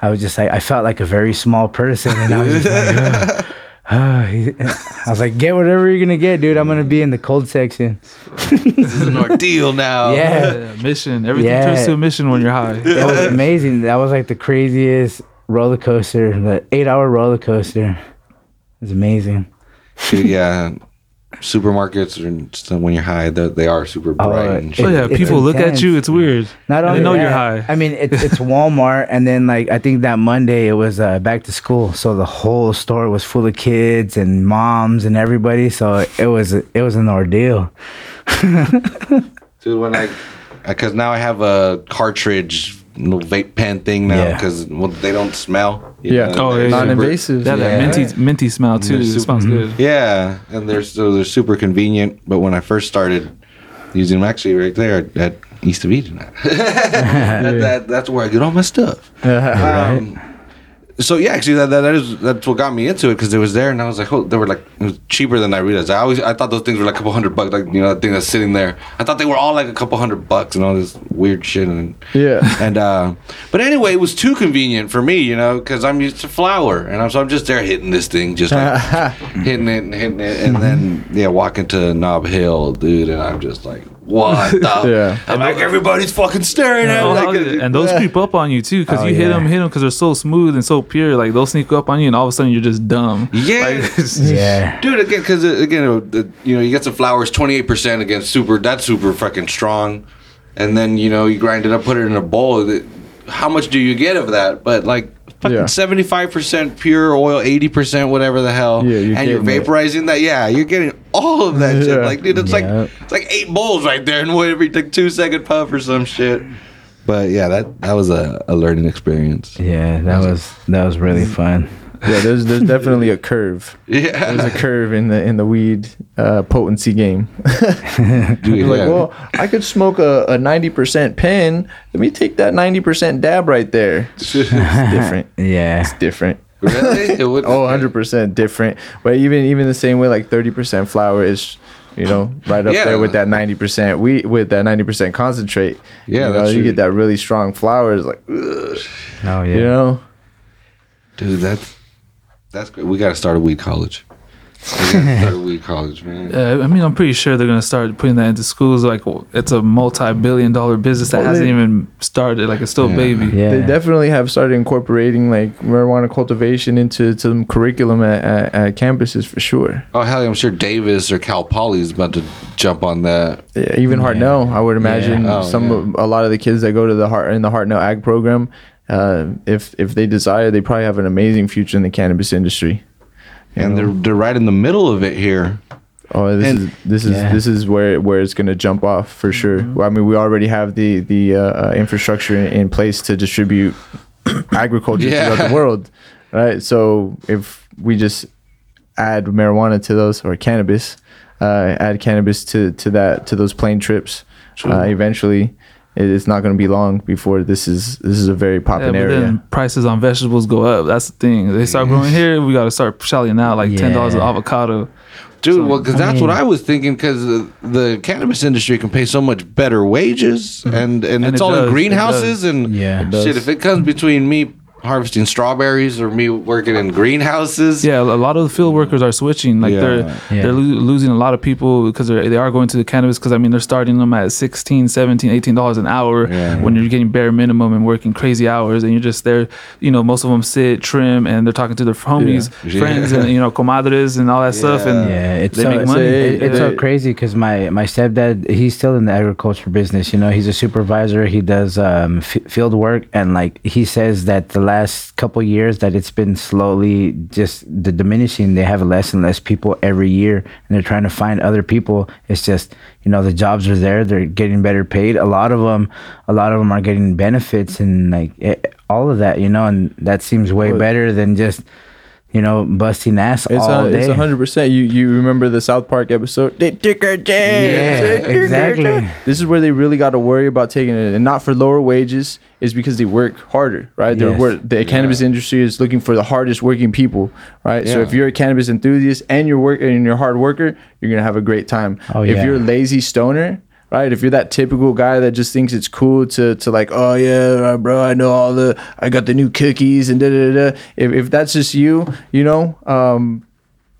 I was just like, I felt like a very small person, and I was just like, oh, oh. He- I was like, "Get whatever you're gonna get, dude. I'm gonna be in the cold section." this is an ordeal now. Yeah. Yeah, mission. Everything Yeah. turns to a mission when you're high. It was amazing. That was like the craziest roller coaster, the eight-hour roller coaster. It was amazing. Dude, yeah. Supermarkets and when you're high, they, they are super Oh, bright and it- shit. Oh yeah, It's people look at you. It's weird. Not only they know that, you're high. I mean, it's it's Walmart, and then like I think that Monday it was uh, back to school, so the whole store was full of kids and moms and everybody. So it was it was an ordeal. Dude, when I, because now I have a cartridge little vape pen thing now Yeah. because well, they don't smell. Yeah. know, Oh, they're yeah, yeah. Non-invasive. They have Yeah. that minty minty smell too. They're It super- smells good. Yeah, and they're so they're super convenient. But when I first started using them, actually right there at East of Eden, that, that, that's where I get all my stuff. Um, so yeah, actually, that, that, is that's what got me into it because it was there, and I was like, oh, they were like it was cheaper than I realized. I always I thought those things were like a couple hundred bucks, like you know, that thing that's sitting there. I thought they were all like a couple hundred bucks and all this weird shit. And Yeah. and uh, but anyway, it was too convenient for me, you know, because I'm used to flour, and I'm so I'm just there hitting this thing, just like hitting it and hitting it, and then yeah, walking to Nob Hill, dude, and I'm just like, what the? Yeah. I'm like everybody's fucking staring at me. Like, and those creep up on you too, because Oh, you hit yeah. them, hit them, because they're so smooth and so pure. Like they'll sneak up on you, and all of a sudden you're just dumb. Yeah. Like, Yeah, Dude, again, because again, uh, you know, you get some flowers, twenty eight percent against super. That's super fucking strong, and then you know you grind it up, put it in a bowl. How much do you get of that? But like fucking Yeah. seventy five percent pure oil, eighty percent whatever the hell, Yeah, you're and you're getting it. vaporizing that. Yeah, you're getting all of that shit. Yeah. Like, dude, it's Yeah. like it's like eight bowls right there, and every like two second puff or some shit. But yeah, that that was a, a learning experience. yeah, that was that was really fun. Yeah, there's there's definitely a curve. Yeah, There's a curve in the in the weed uh, potency game. Dude, You're yeah. like, well, I could smoke a, a 90% pen. Let me take that 90% dab right there. It's different. Yeah, It's different. really? It would, Oh, 100% different. But even even the same way, like 30% flour is, you know, right up Yeah. there with that 90% wheat, with that 90% concentrate. Yeah, you, know, that's you get that really strong flour. It's like, ugh, oh yeah. you know? Dude, that's that's great. We got to start a weed college. We gotta start a weed college, man. Uh, I mean, I'm pretty sure they're gonna start putting that into schools. Like, it's a multi-billion-dollar business that Well, hasn't they- even started. Like, it's still a Yeah. baby. Yeah. They definitely have started incorporating like marijuana cultivation into some curriculum at, at, at campuses for sure. Oh hell, I'm sure Davis or Cal Poly is about to jump on that. Yeah, even Hartnell, I would imagine Oh, some yeah. a lot of the kids that go to the heart in the Hartnell Ag program, uh, if if they desire, they probably have an amazing future in the cannabis industry. And know? they're they're right in the middle of it here. Oh, this And- is this is Yeah. this is where where it's gonna jump off for sure. Well, I mean, we already have the the uh, uh, infrastructure in, in place to distribute agriculture Yeah. throughout the world, right? So if we just add marijuana to those or cannabis, uh, add cannabis to to that to those plane trips. Uh, eventually, it- it's not going to be long before this is this is a very Yeah, popping but area. then prices on vegetables go up. That's the thing. They start growing here. We got to start shelling out like ten dollars an avocado. Dude, well, because I that's what I was thinking. Because the cannabis industry can pay so much better wages, mm-hmm. and and, And it's it all does, in greenhouses. And Yeah. Shit, if it comes between me harvesting strawberries or me working in greenhouses, Yeah, a lot of the field workers are switching. Like Yeah. they're Yeah. they're lo- losing a lot of people because they're, going to the cannabis because I mean they're starting them at 16 17 18 dollars an hour Yeah. when you're getting bare minimum and working crazy hours and you're just there you know most of them sit trim and they're talking to their homies Yeah. friends and you know comadres and all that stuff and Yeah, it's they so, make it's, money. it- it's so crazy because my my stepdad he's still in the agriculture business. You know, he's a supervisor. He does um, f- field work, and like he says that the last couple years that it's been slowly just the diminishing. They have less and less people every year, and they're trying to find other people. It's just you know the jobs are there. They're getting better paid. A lot of them, a lot of them are getting benefits and like it, all of that. You know, and that seems way better than just. You know, busting ass It's all a, day. it's a hundred percent. You you remember the South Park episode? They took our jams. Yeah, They took our exactly. This is where they really got to worry about taking it, and not for lower wages. Is because they work harder, right? They're Yes. work, the cannabis industry is looking for the hardest working people, right? So if you're a cannabis enthusiast and you're work and you're a hard worker, you're gonna have a great time. Oh, if yeah. you're a lazy stoner, right? If you're that typical guy that just thinks it's cool to to like, oh yeah, uh, bro, I know all the, I got the new cookies and da da da. If if that's just you, you know, um,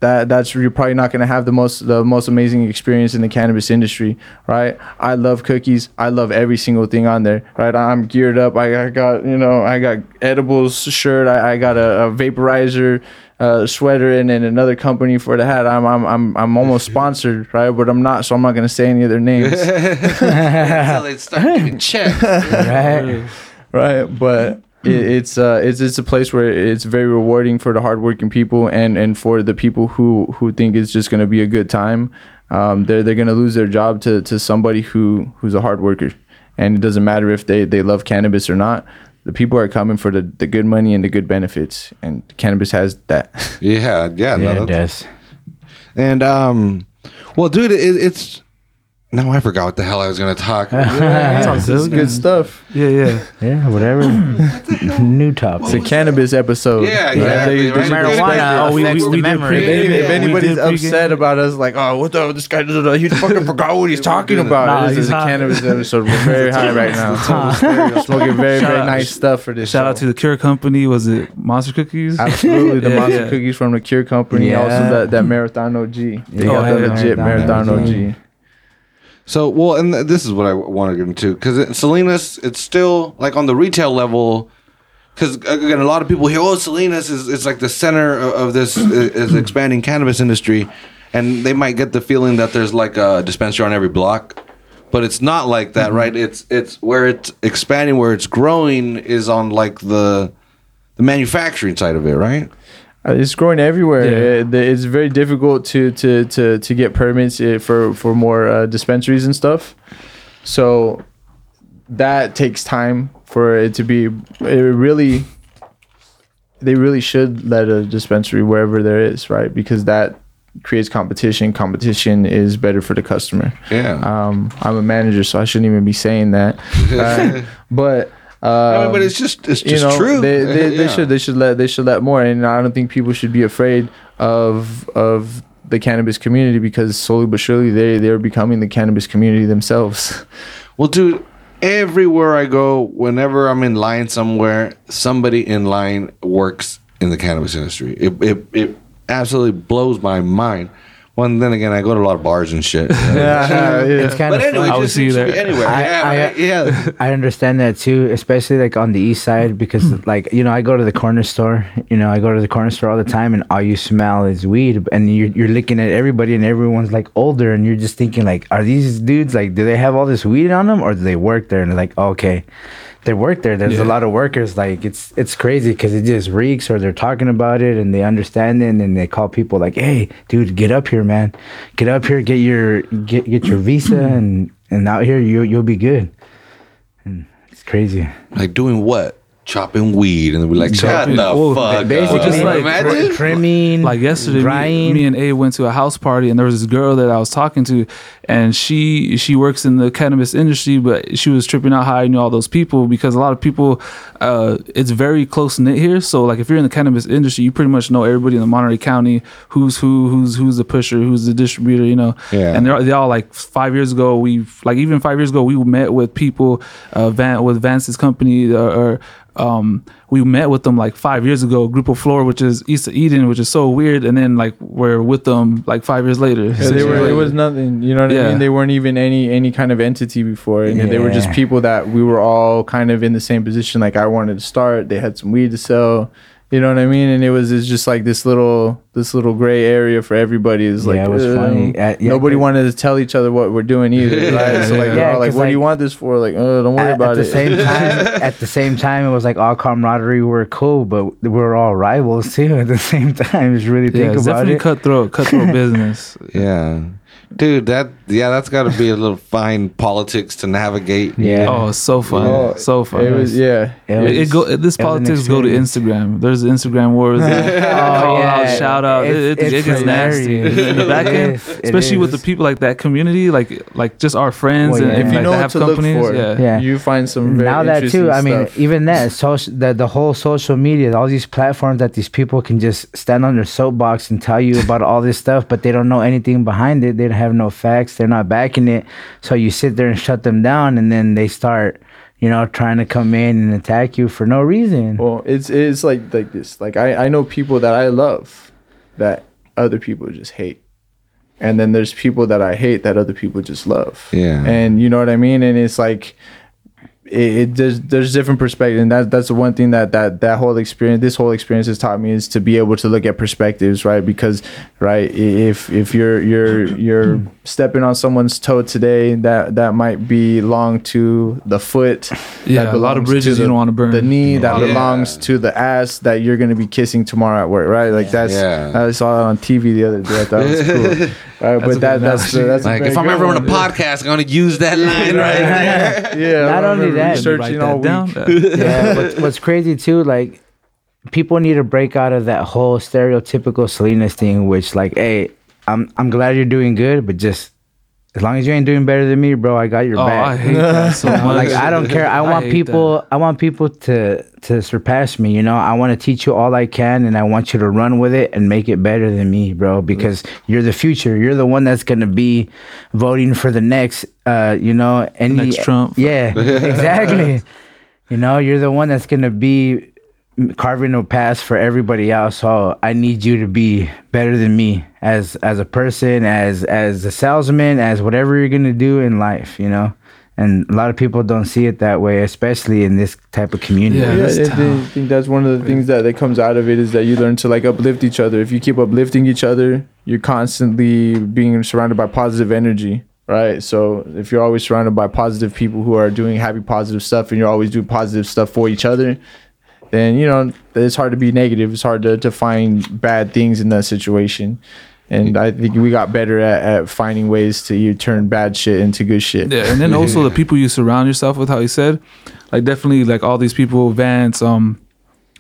that that's you're probably not going to have the most the most amazing experience in the cannabis industry right? I love cookies. I love every single thing on there right? I'm geared up. I, I got you know i got edibles shirt. I, I got a, a vaporizer uh, sweater and, and another company for the hat. I'm, I'm i'm i'm almost sponsored right? But i'm not so i'm not going to say any of their names. Until they start giving checks. right? right. But it, it's uh it's it's a place where it's very rewarding for the hardworking people and and for the people who who think it's just going to be a good time. Um they're they're going to lose their job to to somebody who who's a hard worker. And it doesn't matter if they they love cannabis or not. The people are coming for the the good money and the good benefits. And cannabis has that. Yeah, yeah, no, Yeah, it does. And um, well, dude, it, it's now I forgot what the hell I was gonna talk. It's all this is good. good stuff Yeah, yeah. Yeah, whatever. New topic. it's a cannabis episode Yeah, right? exactly, They- they right? Marijuana respect it. oh, we, affects the memory. If, any- if Yeah, we anybody's did pregame. upset about us, like, oh, what the this guy, he fucking forgot what he's talking about. Nah, this is a cannabis episode. We're very high right now. Smoking very, very nice stuff for this. Shout show. out to the Cure Company. Was it Monster Cookies? Absolutely, the monster cookies from the Cure Company. Also, that, that Marathon OG. They Yeah, got the legit Marathon Marathon OG. So, well, and th- this is what I want to get into because Salinas, it's still like on the retail level. Because again, a lot of people hear, "Oh, Salinas is it's like the center of, of this is expanding cannabis industry," and they might get the feeling that there's like a dispensary on every block, but it's not like that, mm-hmm. right? It's it's where it's expanding, where it's growing is on like the the manufacturing side of it, right? Uh, It's growing everywhere. Yeah. Uh, it's very difficult to to to to get permits uh, for for more uh, dispensaries and stuff. So that takes time for it to be. It really, they really should let a dispensary wherever there is, right? Because that creates competition. Competition is better for the customer. Yeah. Um, I'm a manager, so I shouldn't even be saying that. Uh, but. Uh, I mean, but it's just it's you just know, true. They they, they should they should let they should let more, and I don't think people should be afraid of of the cannabis community because slowly but surely they they're becoming the cannabis community themselves. Well, dude, everywhere I go, whenever I'm in line somewhere, somebody in line works in the cannabis industry. It it, it absolutely blows my mind. Well, and then again, I go to a lot of bars and shit. Yeah, it's kind But of anyway, I will see you there. be Anywhere, I- yeah, I- right, yeah. I understand that too, especially like on the east side because hmm. like you know I go to the corner store, you know I go to the corner store all the time and all you smell is weed and you're you're looking at everybody and everyone's like older and you're just thinking like are these dudes like do they have all this weed on them or do they work there? And they're like okay they work there. There's a lot of workers. Like it's it's crazy because it just reeks or they're talking about it and they understand it and they call people like hey dude get up here man. Get up here get your get get your visa and and out here you you'll be good. And it's crazy. Like doing what? Chopping weed, and we're like, shut Chopping- the well, fuck Basically, up. just like Imagine. trimming, like yesterday me, drying. me and a went to a house party and there was this girl that i was talking to and she she works in the cannabis industry but she was tripping out how i knew all those people because a lot of people uh it's very close knit here so like if you're in the cannabis industry you pretty much know everybody in the monterey county who's who who's who's the pusher who's the distributor you know Yeah. and they're, they all like five years ago we like even five years ago we met with people uh van with vance's company or, or um we met with them like five years ago Grupo Flor which is east of eden which is so weird and then like we're with them like five years later Yeah, they were. It was nothing. You know what I mean? They weren't even any any kind of entity before, and they were just people that we were all kind of in the same position. Like I wanted to start. They had some weed to sell. You know what I mean? And it was it's just like this little this little gray area for everybody. It's like Yeah, it was uh, funny. Uh, yeah, nobody 'cause- wanted to tell each other what we're doing either. Right? So like, Yeah, they're all like, 'cause, what do you want this for? Like, oh, don't worry at, about at the same time, at the same time, it was like all camaraderie. We're cool, but we're all rivals too. At the same time, just really yeah think it's about definitely it. cutthroat cutthroat business Yeah, dude, that yeah, that's got to be a little fine politics to navigate. Yeah. oh so fun Oh, so fun it was yeah. It It, was- it go. This an politics go to. Instagram. There's Instagram wars. Oh, call yeah. out, shout out. It, it, It's- it gets nasty. In the back end, is. Especially with the people like that community, like like just our friends Well, and, yeah. and If you like know what have to look companies. for, Yeah. Yeah. you find some very now that interesting too i mean stuff. even that social the, the whole social media all these platforms that these people can just stand on their soapbox and tell you about all this stuff but they don't know anything behind it they don't have no facts they're not backing it so you sit there and shut them down and then they start you know trying to come in and attack you for no reason Well, it's it's like like this. Like I I know people that I love that other people just hate. And then there's people that I hate that other people just love. Yeah. And you know what I mean? And it's like it, it there's there's different perspectives and that that's the one thing that that that whole experience this whole experience has taught me is to be able to look at perspectives right? Because right if if you're you're you're stepping on someone's toe today that that might belong to the foot Yeah, a lot of belongs to bridges you don't wanna burn. the knee that Yeah. belongs to the ass that you're gonna be kissing tomorrow at work right like that's Yeah. I saw it on TV the other day I thought it was cool right a but that that's analogy. that's Like if I'm ever on a one. podcast, I'm gonna use that line right there. yeah Not only remember that- Write researching all that week. down. Yeah. yeah what's, what's crazy too like people need to break out of that whole stereotypical salinas thing which like hey i'm i'm glad you're doing good but just as long as you ain't doing better than me bro i got your Oh, back I hate that so much. like I don't care. I want hate people. I want people to to surpass me. You know, I want to teach you all I can, and I want you to run with it and make it better than me, bro. Because you're the future. You're the one that's gonna be voting for the next. Uh, you know, any next Trump. Yeah, exactly. you know, you're the one that's gonna be carving a path for everybody else. So I need you to be better than me as as a person, as as a salesman, as whatever you're gonna do in life. You know. And a lot of people don't see it that way, especially in this type of community. Yeah. Yeah, this I think, think that's one of the things that, that comes out of it is that you learn to like uplift each other. If you keep uplifting each other, you're constantly being surrounded by positive energy, right? So if you're always surrounded by positive people who are doing happy, positive stuff, and you're always doing positive stuff for each other, then you know it's hard to be negative. It's hard to, to find bad things in that situation. And I think we got better at, at finding ways to you turn bad shit into good shit. Yeah, and then also the people you surround yourself with, how you said, like definitely like all these people, Vance, um,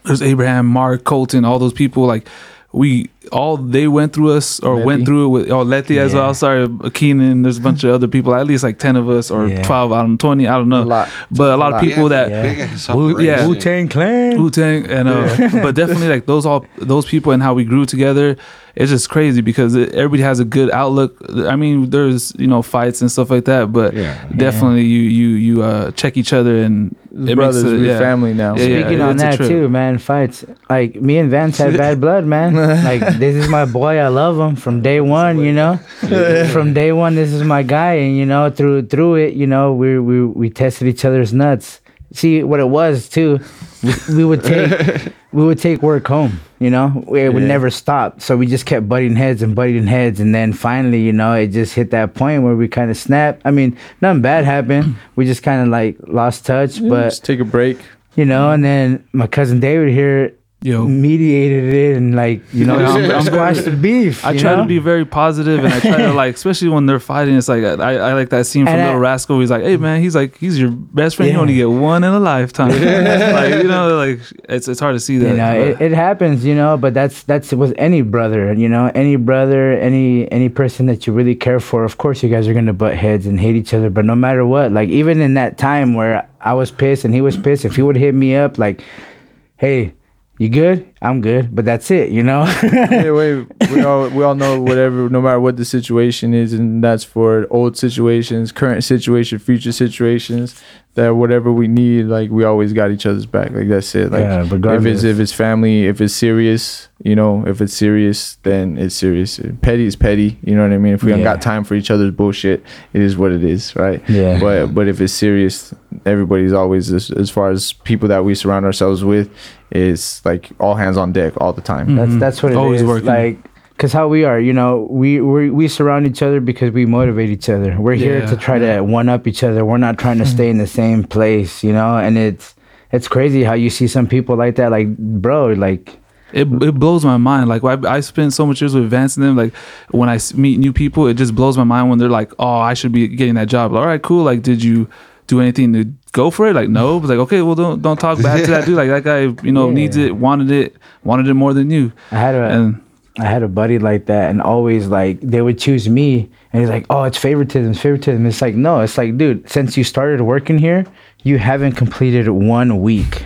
there's Abraham, Mark, Colton, all those people, like we all they went through us or Letty. went through it with oh Letty as well. Sorry, Keenan. There's a bunch of other people, at least like ten of us or Yeah. twelve, I don't know, twenty, I don't know. A lot. But a lot A of lot. people that Yeah. Big ass Wu- yeah. Wu-Tang Clan. Wu Tang and uh, but definitely like those all those people and how we grew together. It's just crazy because it, everybody has a good outlook. I mean, there's you know fights and stuff like that, but Yeah. definitely you you you uh check each other and it brothers, makes it, we're yeah. family now. Yeah, yeah, Speaking on that too, man, fights. Like me and Vance had bad blood, man. Like this is my boy. I love him from day one. You know, from day one, this is my guy, and you know, through through it, you know, we we we tested each other's nuts. See what it was too. We, we would take we would take work home. You know, it would never stop. So we just kept butting heads and butting heads, and then finally, you know, it just hit that point where we kind of snapped. I mean, nothing bad happened. We just kind of like lost touch, but just take a break. you know and then my cousin david here Yo. mediated it and like you know I'm- I'm squashed the beef. I try know? to be very positive, and I try to like, especially when they're fighting. It's like I, I like that scene from And I- Little Rascal. He's like, "Hey man, he's like, he's your best friend. You only get one in a lifetime." like you know, like it's it's hard to see that. you know it, it happens you know but that's that's with any brother you know any brother any any person that you really care for of course you guys are gonna butt heads and hate each other but no matter what like even in that time where i was pissed and he was pissed if he would hit me up like hey you good i'm good but that's it you know yeah, we, we all we all know whatever, no matter what the situation is, and that's for old situations, current situation, future situations. That whatever we need, like we always got each other's back. Like that's it. Like Yeah, if it's if it's family, if it's serious, you know, if it's serious, then it's serious. Petty is petty. You know what I mean? If we don't got time for each other's bullshit, it is what it is, right? Yeah. But but if it's serious, everybody's always as, as far as people that we surround ourselves with is like all hands on dick all the time. That's mm-hmm. that's what it is. Always working. Like, cause how we are, you know, we we we surround each other because we motivate each other. We're here Yeah, to try to one up each other. We're not trying to stay in the same place, you know. And it's it's crazy how you see some people like that. Like, bro, like it, it blows my mind. Like I, I spend so much years with Vance and them. Like when I s- meet new people, it just blows my mind when they're like, "Oh, I should be getting that job." All right, cool. Like, did you do anything to go for it? Like, no. But like, okay, well, don't don't talk back to that dude. Like that guy, you know, Yeah. needs it, wanted it, wanted it more than you. I had a And I had a buddy like that, and always like they would choose me, and he's like, "Oh, it's favoritism, it's favoritism." It's like, no, it's like, dude, since you started working here, you haven't completed one week,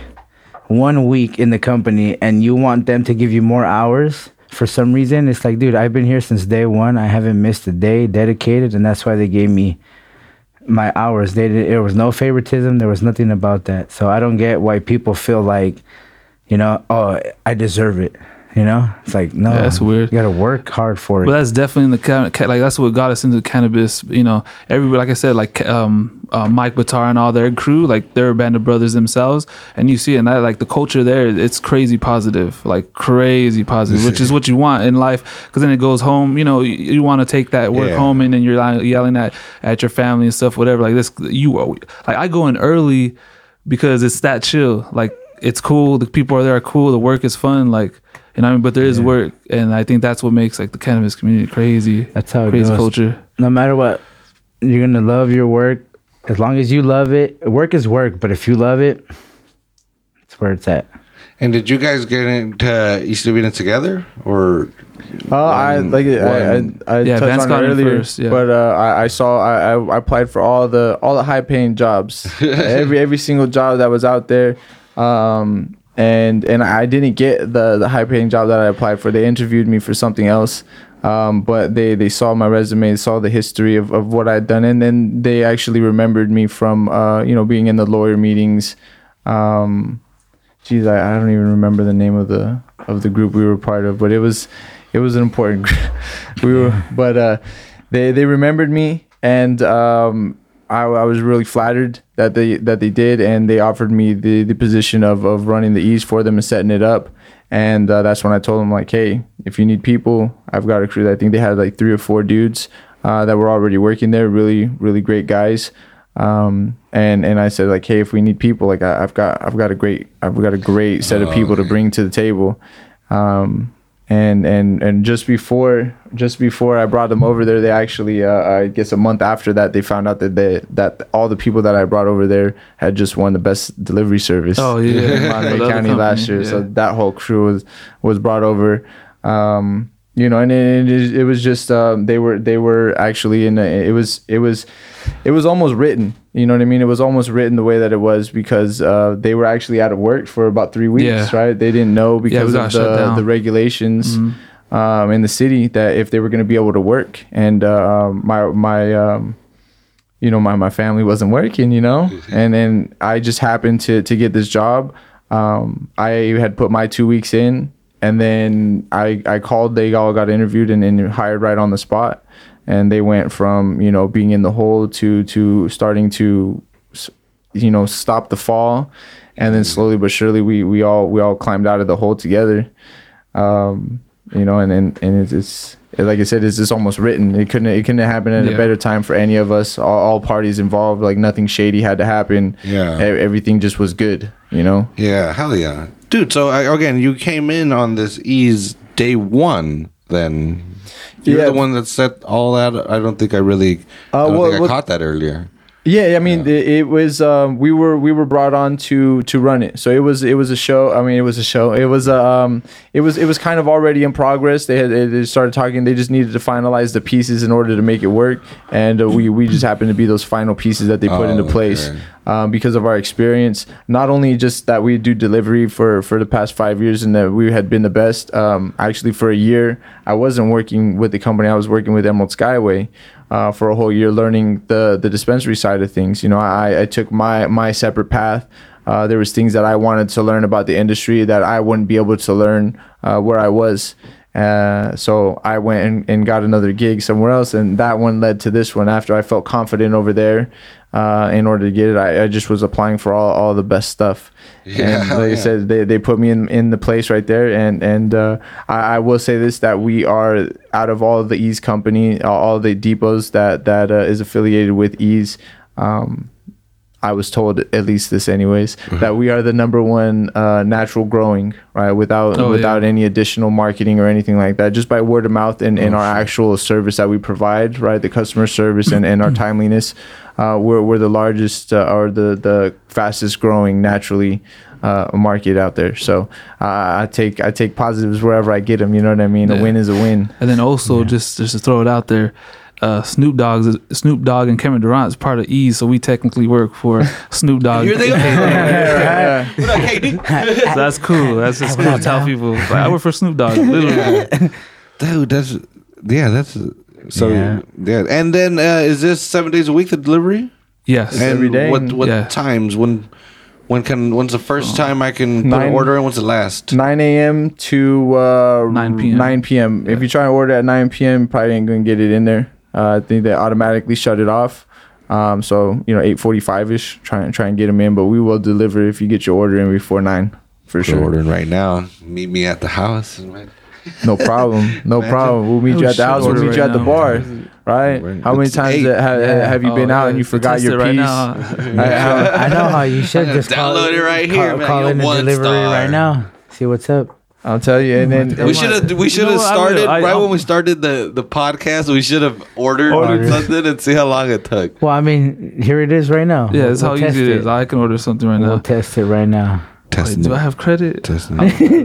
one week in the company, and you want them to give you more hours for some reason. It's like, dude, I've been here since day one. I haven't missed a day dedicated, and that's why they gave me my hours. They did, there was no favoritism. There was nothing about that. So I don't get why people feel like, you know, oh, I deserve it. You know, it's like no, Yeah, that's weird. You got to work hard for it. But that's definitely in the like that's what got us into cannabis. You know, everybody like I said, like um, uh, Mike Batar and all their crew, like they're a band of brothers themselves, and you see, and that like the culture there, it's crazy positive, like crazy positive, which is what you want in life. Because then it goes home. You know, you, you want to take that work Yeah. home, and then you're yelling at at your family and stuff, whatever. Like this, you are- like I go in early because it's that chill. Like it's cool. The people are there are cool. The work is fun. Like. You know what I mean? But there is work, and I think that's what makes like the cannabis community crazy. That's how it crazy goes. culture. no matter what, you're gonna love your work as long as you love it. Work is work, but if you love it, it's where it's at. And did you guys get into East of Eden together, or Oh, I like it. I, I, I Yeah, touched Vance on got earlier, first, yeah. but uh, I, I saw I, I, I applied for all the all the high paying jobs, every every single job that was out there, um, and and I didn't get the the high paying job that I applied for. They interviewed me for something else, um, but they they saw my resume, saw the history of, of what I'd done, and then they actually remembered me from uh, you know being in the lawyer meetings. Um, geez, I, I don't even remember the name of the of the group we were part of, but it was it was an important group. we were, but uh, they they remembered me, and um, I, I was really flattered that they that they did, and they offered me the the position of of running the East for them and setting it up. And uh, that's when I told them like, hey, if you need people, I've got a crew. I think they had like three or four dudes uh, that were already working there. Really, really great guys um and and i said like hey if we need people like I, i've got i've got a great i've got a great set of people to bring to the table um and and and just before just before i brought them over there they actually uh, i guess a month after that they found out that they that all the people that i brought over there had just won the best delivery service Oh, yeah. in Monterey county last year. So that whole crew was was brought over. Um you know and it, it, it was just um they were they were actually in a, it was it was it was almost written. You know what i mean? It was almost written the way that it was because uh they were actually out of work for about three weeks Yeah. right? They didn't know because got of shut the, down. Mm-hmm. the regulations um in the city that if they were going to be able to work. And uh, um, my my um you know my, my family wasn't working you know? And then i just happened to to get this job. Um i had put my two weeks in and then i i called they all got interviewed and, and hired right on the spot and they went from you know being in the hole to to starting to you know stop the fall and then slowly but surely we we all we all climbed out of the hole together um you know and and, and it's, it's like I said, it's just almost written. It couldn't. It couldn't happen at a better time for any of us. All, all parties involved. Like nothing shady had to happen. Yeah. E- everything just was good. You know. yeah, hell yeah, dude. So I, again, you came in on this Eaze day one. Then you're Yeah. the one that set all that. I don't think I really. I Uh, don't well, think I what- caught that earlier. Yeah, I mean, It, it was um, we were we were brought on to to run it. So it was it was a show. I mean, it was a show. It was um it was it was kind of already in progress. They had they started talking. They just needed to finalize the pieces in order to make it work, and uh, we we just happened to be those final pieces that they put Oh, into place. okay. Um, because of our experience, not only just that we do delivery for for the past five years and that we had been the best. Um, actually, for a year, I wasn't working with the company. I was working with Emerald Skyway uh, for a whole year, learning the the dispensary side of things. You know, I, I took my my separate path. Uh, there was things that I wanted to learn about the industry that I wouldn't be able to learn uh, where I was. Uh, so I went and, and got another gig somewhere else, and that one led to this one. After I felt confident over there, uh, in order to get it, I, I just was applying for all, all the best stuff. Yeah, and like yeah. I said, they, they put me in, in the place right there. And and uh, I, I will say this that we are out of all of the Eaze company, all- the depots that that uh, is affiliated with Eaze. Um, I was told at least this anyways Mm-hmm. that we are the number one uh, natural growing right? Without Oh, without yeah. any additional marketing or anything like that just by word of mouth and, Oh, and our actual service that we provide right? The customer service and, and our timeliness. Uh, we're, we're the largest uh, or the the fastest growing naturally uh, market out there. So uh, I take I take positives wherever I get them you know what I mean? A win is a win. And then also just just to throw it out there, uh, Snoop Dogg's Snoop Dogg and Kevin Durant is part of E, so we technically work for Snoop Dogg. Here they are. yeah. What up, KD? So that's cool. That's just cool to tell people. Like, I work for Snoop Dogg. Literally. Dude, that's yeah, that's so yeah. Yeah. And then uh, is this seven days a week the delivery? Yes. And every day. What what Yeah. times? When when can when's the first time I can put an order and when's the last? 9 a.m. to uh, 9 p.m.. 9 p.m. If you try and order at 9 p.m., probably ain't gonna get it in there. Uh, I think they automatically shut it off. Um, so you know, 8:45 ish. Try and try and get them in, but we will deliver if you get your order in before nine for We're sure. ordering right now. Meet me at the house. No problem. No Imagine. problem. We'll meet Oh, you at the house. We'll order meet you at the now. bar. Right? Right. How many It's times eight. have, Yeah. have you been Oh, out yeah, and you forgot your it right piece? I- I- I know how you should gonna just call, download it right here, Call, man. call in the delivery star. right now. See what's up. I'll tell you. And then We should have we should have what? I started will. I- right I'll- when we started the the podcast. We should have ordered, Ordered. something and see how long it took. Well, I mean, here it is right now. Yeah, that's We'll how test easy it is. I can order something right We'll now. test it right now. Wait, Testing. do I have credit? testing.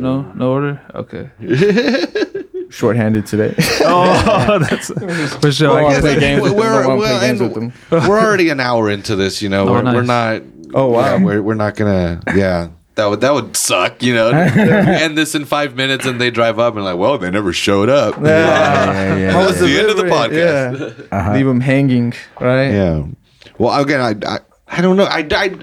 no, no order. Okay. shorthanded today. Oh, that's for sure. I guess. play games with them. We're- wanna well, play games and them. we're already an hour into this. You know, Oh, we're, we're not. Oh, wow. yeah, we're we're not gonna. Yeah, that would that would suck. You know, end this in five minutes and they drive up and like, well, they never showed up. Yeah. yeah, yeah. How That's was the end of the podcast. Yeah. Uh-huh. Leave them hanging, right? Yeah. Well, again, I, I, I don't know. I, I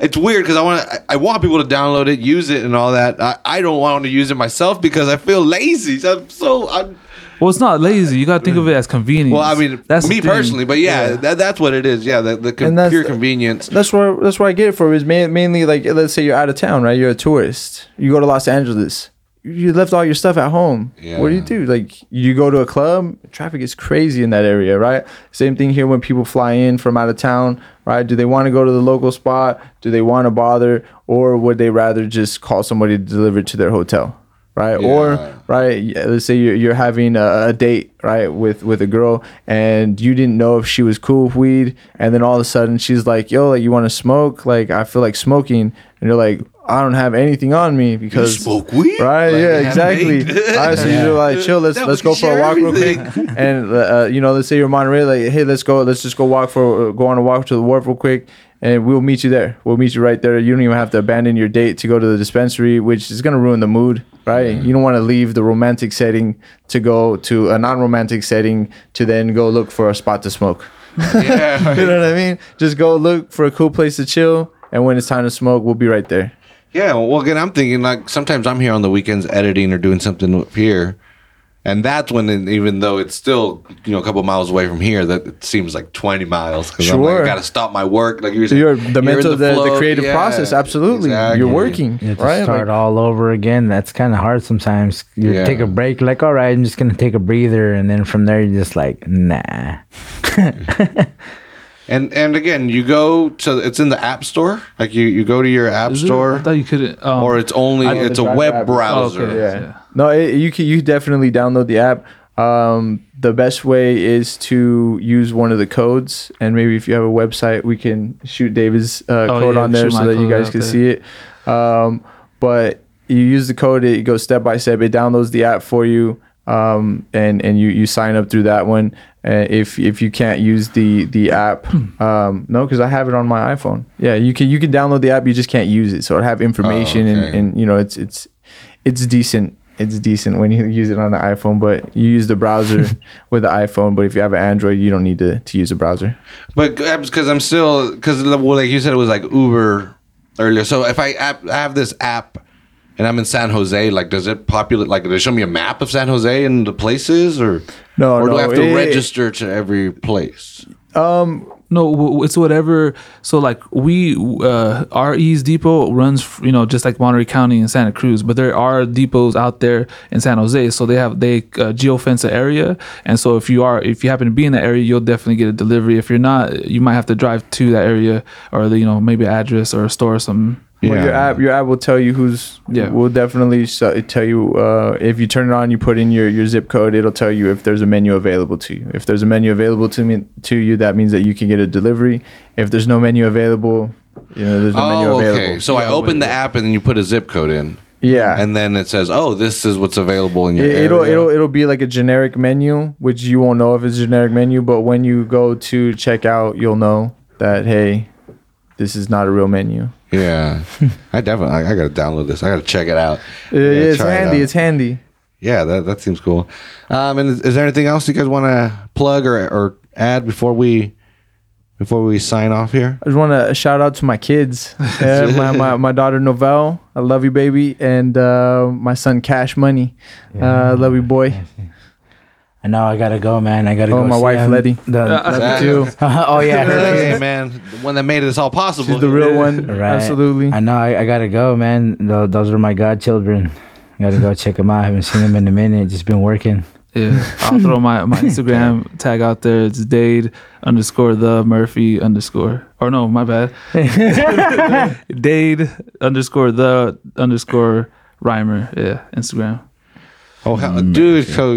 it's weird because I want. I, I want people to download it, use it, and all that. I, I don't want to use it myself because I feel lazy. I'm so. I'm, Well, it's not lazy. You got to think of it as convenience. well, I mean, that's me personally, but yeah, That, that's what it is. Yeah, the, the con- And that's- pure convenience. That's where that's where I get it from. Is ma- mainly like let's say you're out of town, right? You're a tourist. You go to Los Angeles. You left all your stuff at home. What do you do? Like you go to a club. Traffic is crazy in that area, right? Same thing here when people fly in from out of town, right? Do they want to go to the local spot? Do they want to bother, or would they rather just call somebody to deliver it to their hotel? Right? Yeah. Or right, let's say you're, you're having a, a date, right, with with a girl, and you didn't know if she was cool with weed, and then all of a sudden she's like, "Yo, like you want to smoke? Like I feel like smoking," and you're like, "I don't have anything on me because." smoke weed? Right, Like, yeah, yeah, exactly. All right, so you're like, chill. Let's That let's go for a walk real quick, and uh, you know, let's say you're in Monterey, like, hey, let's go, let's just go walk for go on a walk to the wharf real quick, and we'll meet you there. We'll meet you right there. You don't even have to abandon your date to go to the dispensary, which is gonna ruin the mood, right? You don't want to leave the romantic setting to go to a non-romantic setting to then go look for a spot to smoke. Yeah. you know what I mean? Just go look for a cool place to chill, and when it's time to smoke, we'll be right there. Yeah, well, again, I'm thinking like sometimes I'm here on the weekends editing or doing something up here, and that's when, it- even though it's still you know a couple miles away from here, that it seems like 20 miles because I'm like, I got to stop my work. Like you're saying, you're the in mental, the, the flow. creative Yeah, process. Absolutely, exactly. you're working, You have to right? start Like, all over again. That's kind of hard sometimes. You Yeah. take a break, like, all right, I'm just gonna take a breather, and then from there, you're just like, nah. And and again, you go to it's in the app store. Like you, you go to your app Is it? store, I thought you couldn't. Um, or it's only I it's a Drive web app. browser. okay. yeah. Yeah. No, it, you can you definitely download the app. Um, the best way is to use one of the codes, and maybe if you have a website, we can shoot David's uh, Oh, code yeah, on there shoot so my that you code guys out can there. see it. Um, but you use the code, it goes step by step. It downloads the app for you, um, and and you you sign up through that one. Uh, if if you can't use the the app, um, no, because I have it on my iPhone. Yeah, you can you can download the app, you just can't use it. So it have information okay. and, and you know it's it's it's decent. It's decent when you use it on the iPhone, but you use the browser with the iPhone. But if you have an Android, you don't need to, to use a browser. But because I'm still because well, like you said, it was like Uber earlier. So if I app, I have this app and I'm in San Jose, like does it populate? Like does it show me a map of San Jose and the places, or No, or do I have to it- register to every place? No, w- w- it's whatever. So like we, uh, our East Depot runs, you know, just like Monterey County and Santa Cruz, but there are depots out there in San Jose. So they have they uh, geofence the area, and so if you are if you happen to be in that area, you'll definitely get a delivery. If you're not, you might have to drive to that area or the you know maybe address or a store or something. Well, your app your app will tell you who's. Yeah. Will definitely s- tell you uh, if you turn it on. You put in your, your zip code. It'll tell you if there's a menu available to you. If there's a menu available to me to you, that means that you can get a delivery. If there's no menu available, you know there's no menu Oh, available. okay. So I open the app and then you put a zip code in, yeah, and then it says, "Oh, this is what's available in your It, it'll area." it'll it'll be like a generic menu, which you won't know if it's a generic menu. But when you go to check out, you'll know that hey, this is not a real menu. Yeah, I definitely I, I gotta download this. I gotta check it out. It- Yeah, it's try it handy. it's handy. Yeah, that that seems cool. Um, and is, is there anything else you guys want to plug or or add before we before we sign off here? I just want to shout out to my kids. Yeah, my, my, my daughter Novelle, I love you, baby, and uh, my son Cash Money, uh, I love you, boy. I know I gotta go, man. I gotta Oh, go. my see wife, him. Letty. The, Love you uh, too. oh yeah, her hey man, the one that made this all possible. She's the real one. Right. Absolutely. I know. I, I gotta go, man. Tho- those are my godchildren. I gotta go check them out. I haven't seen them in a minute. Just been working. Yeah, I'll throw my, my Instagram tag out there. It's Dade underscore the Murphy underscore. Or no, my bad. Dade underscore the underscore rhymer. Yeah, Instagram. Oh, hell, mm, dude! So,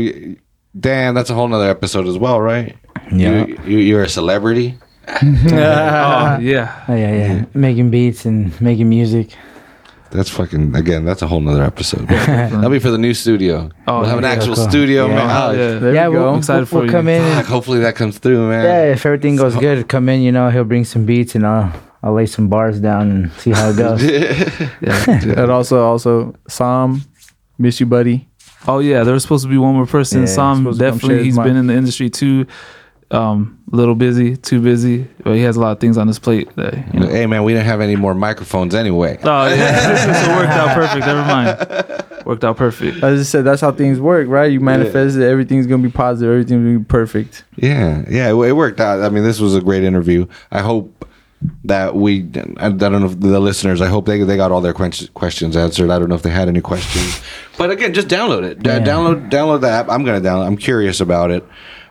damn, that's a whole nother episode as well, right? Yeah. You, you you're a celebrity. oh yeah. Oh, yeah, yeah. Making beats and making music. That's fucking again. That's a whole nother episode. That'll be for the new studio. Oh, we'll have an yeah, actual cool. studio. Yeah. man. Oh, yeah. There yeah, we we'll, I'm excited we'll, for we'll you. come in. Fuck, hopefully that comes through, man. yeah, if everything goes good, come in. You know, he'll bring some beats and I'll I'll lay some bars down and see how it goes. Yeah. And also, also, Sam, miss you, buddy. Oh yeah, there was supposed to be one more person. Yeah, Sam supposed to come share definitely he's been in the industry too. Um, a little busy, too busy, but he has a lot of things on his plate. That, you know. Hey, man, we didn't have any more microphones anyway. Oh yeah, so it worked out perfect. Never mind, worked out perfect. As I said, that's how things work, right? You manifest it, everything's gonna be positive, everything's gonna be perfect. Yeah, yeah, it, it worked out. I mean, this was a great interview. I hope that we, I, don't know if the listeners, I hope they they got all their questions answered. I don't know if they had any questions, but again, just download it. Yeah. Download download the app. I'm gonna download. I'm curious about it.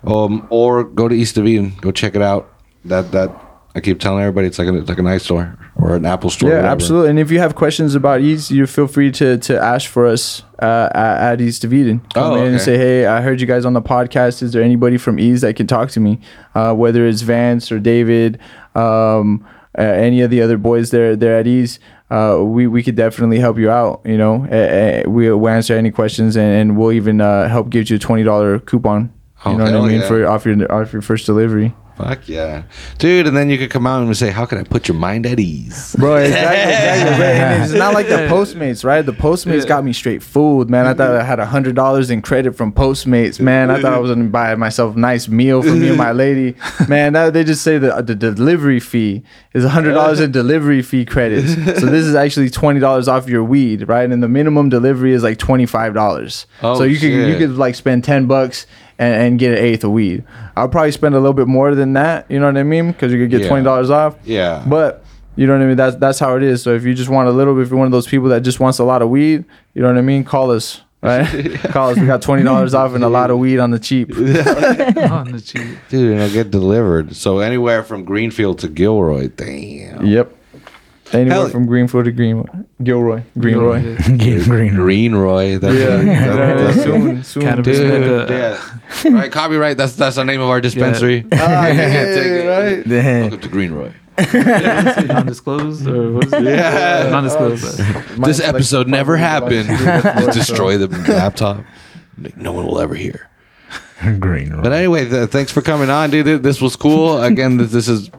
Um, or go to East of Eden, go check it out. That that I keep telling everybody, it's like a, it's like an iStore or an Apple store. Yeah, absolutely. And if you have questions about East, you feel free to to ask for us uh, at, at East of Eden. Come Oh, in and say, hey, I heard you guys on the podcast. Is there anybody from East that can talk to me? Uh, whether it's Vance or David, um, uh, any of the other boys there there at East. Uh, we, we could definitely help you out. You know, we, we'll answer any questions and, and we'll even uh, help give you a twenty dollar coupon. Oh, you know what I mean yeah. for off your off your first delivery. Fuck yeah, dude! And then you could come out and say, "How can I put your mind at ease?" Bro, exactly, exactly. Right. And it's not like the Postmates, right? The Postmates got me straight fooled, man. I thought I had a hundred dollars in credit from Postmates, man. I thought I was gonna buy myself a nice meal for me and my lady. Man, that, they just say the the delivery fee is a hundred dollars in delivery fee credits. So this is actually twenty dollars off your weed, right? And the minimum delivery is like twenty five dollars. Oh, so you could you could like spend ten bucks. And, and get an eighth of weed. I'll probably spend a little bit more than that. You know what I mean? Because you could get Yeah. twenty dollars off. Yeah. But you know what I mean? That's that's how it is. So if you just want a little bit, if you're one of those people that just wants a lot of weed, you know what I mean? Call us. Right? Call us. We got twenty dollars off and a lot of weed on the cheap. on the cheap. Dude, and it'll get delivered. So anywhere from Greenfield to Gilroy. Damn. Yep. Anywhere Hell- from Greenfield to Green Gilroy. Greenroy. Get green. Greenroy. That's Yeah. that- that's- soon, soon. Cannabis Dude, mecca. yeah. right, copyright. That's that's the name of our dispensary. Ah, Take yeah, right. Damn. Welcome to Greenroy. non-disclosed or what is it? Yeah. non-disclosed. This episode never happened. Just Destroy the laptop. No one will ever hear. green. But anyway, th- thanks for coming on, dude. This was cool. Again, this, this is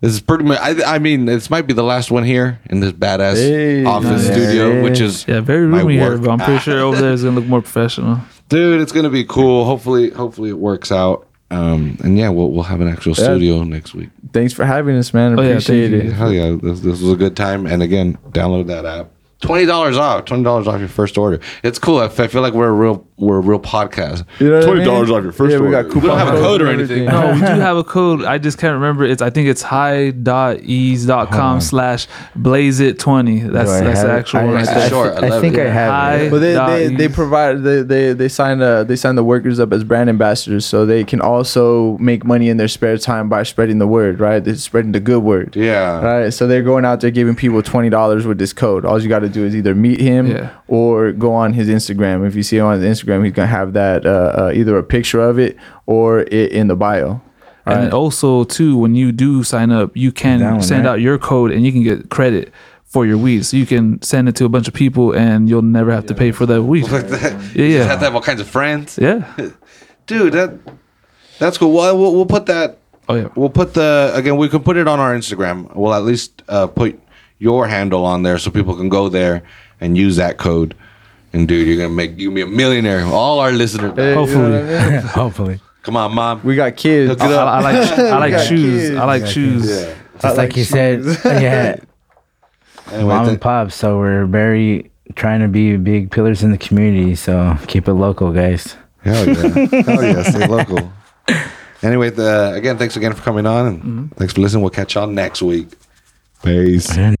this is pretty much. I, I mean, this might be the last one here in this badass Hey, office nice. studio, Hey. which is Yeah, very roomy here, but I'm pretty sure over there is gonna look more professional. dude. It's gonna be cool. Hopefully, hopefully it works out. Um, and yeah, we'll we'll have an actual Yeah. studio next week. Thanks for having us, man. Oh, Appreciate thank it. Hell yeah, this, this was a good time. And again, download that app. Twenty dollars off. Twenty dollars off your first order. It's cool. I feel like we're a real we're a real podcast. You know what I Twenty mean? dollars off your first Yeah, we order. got we don't have a code or anything. No, we do have a code. I just can't remember. It's I think it's high.eaze.com slash blaze it twenty. That's that's the actual I- one right That's the short. I I think it. I have it. But they, they, they provide they, they they sign uh they sign the workers up as brand ambassadors so they can also make money in their spare time by spreading the word right they're spreading the good word Yeah. right so they're going out there giving people twenty dollars with this code all you got to do is either meet him Yeah. or go on his Instagram if you see him on his Instagram he's gonna have that uh, uh, either a picture of it or it in the bio And right? also too, when you do sign up, you can one, send right? out your code and you can get credit for your weed. So you can send it to a bunch of people and you'll never have to pay for that weed. Like that. Yeah, You yeah. just have to have all kinds of friends. Yeah. Dude, that that's cool. Well, we'll, we'll put that. Oh yeah. We'll put the again. We can put it on our Instagram. We'll at least uh, put your handle on there so people can go there and use that code. And dude, you're gonna make you be a millionaire. All our listeners. Hey, you know Hopefully. what I mean? Hopefully. Come on, mom. we got kids Hook I, it up. I like I like got shoes. kids. I like shoes. yeah. Just like, you said, yeah, Anyway, mom th- and pop. So we're very trying to be big pillars in the community. So keep it local, guys. hell yeah, hell yeah, stay local. Anyway, the, again, thanks again for coming on, and mm-hmm. thanks for listening. We'll catch y'all next week. Peace.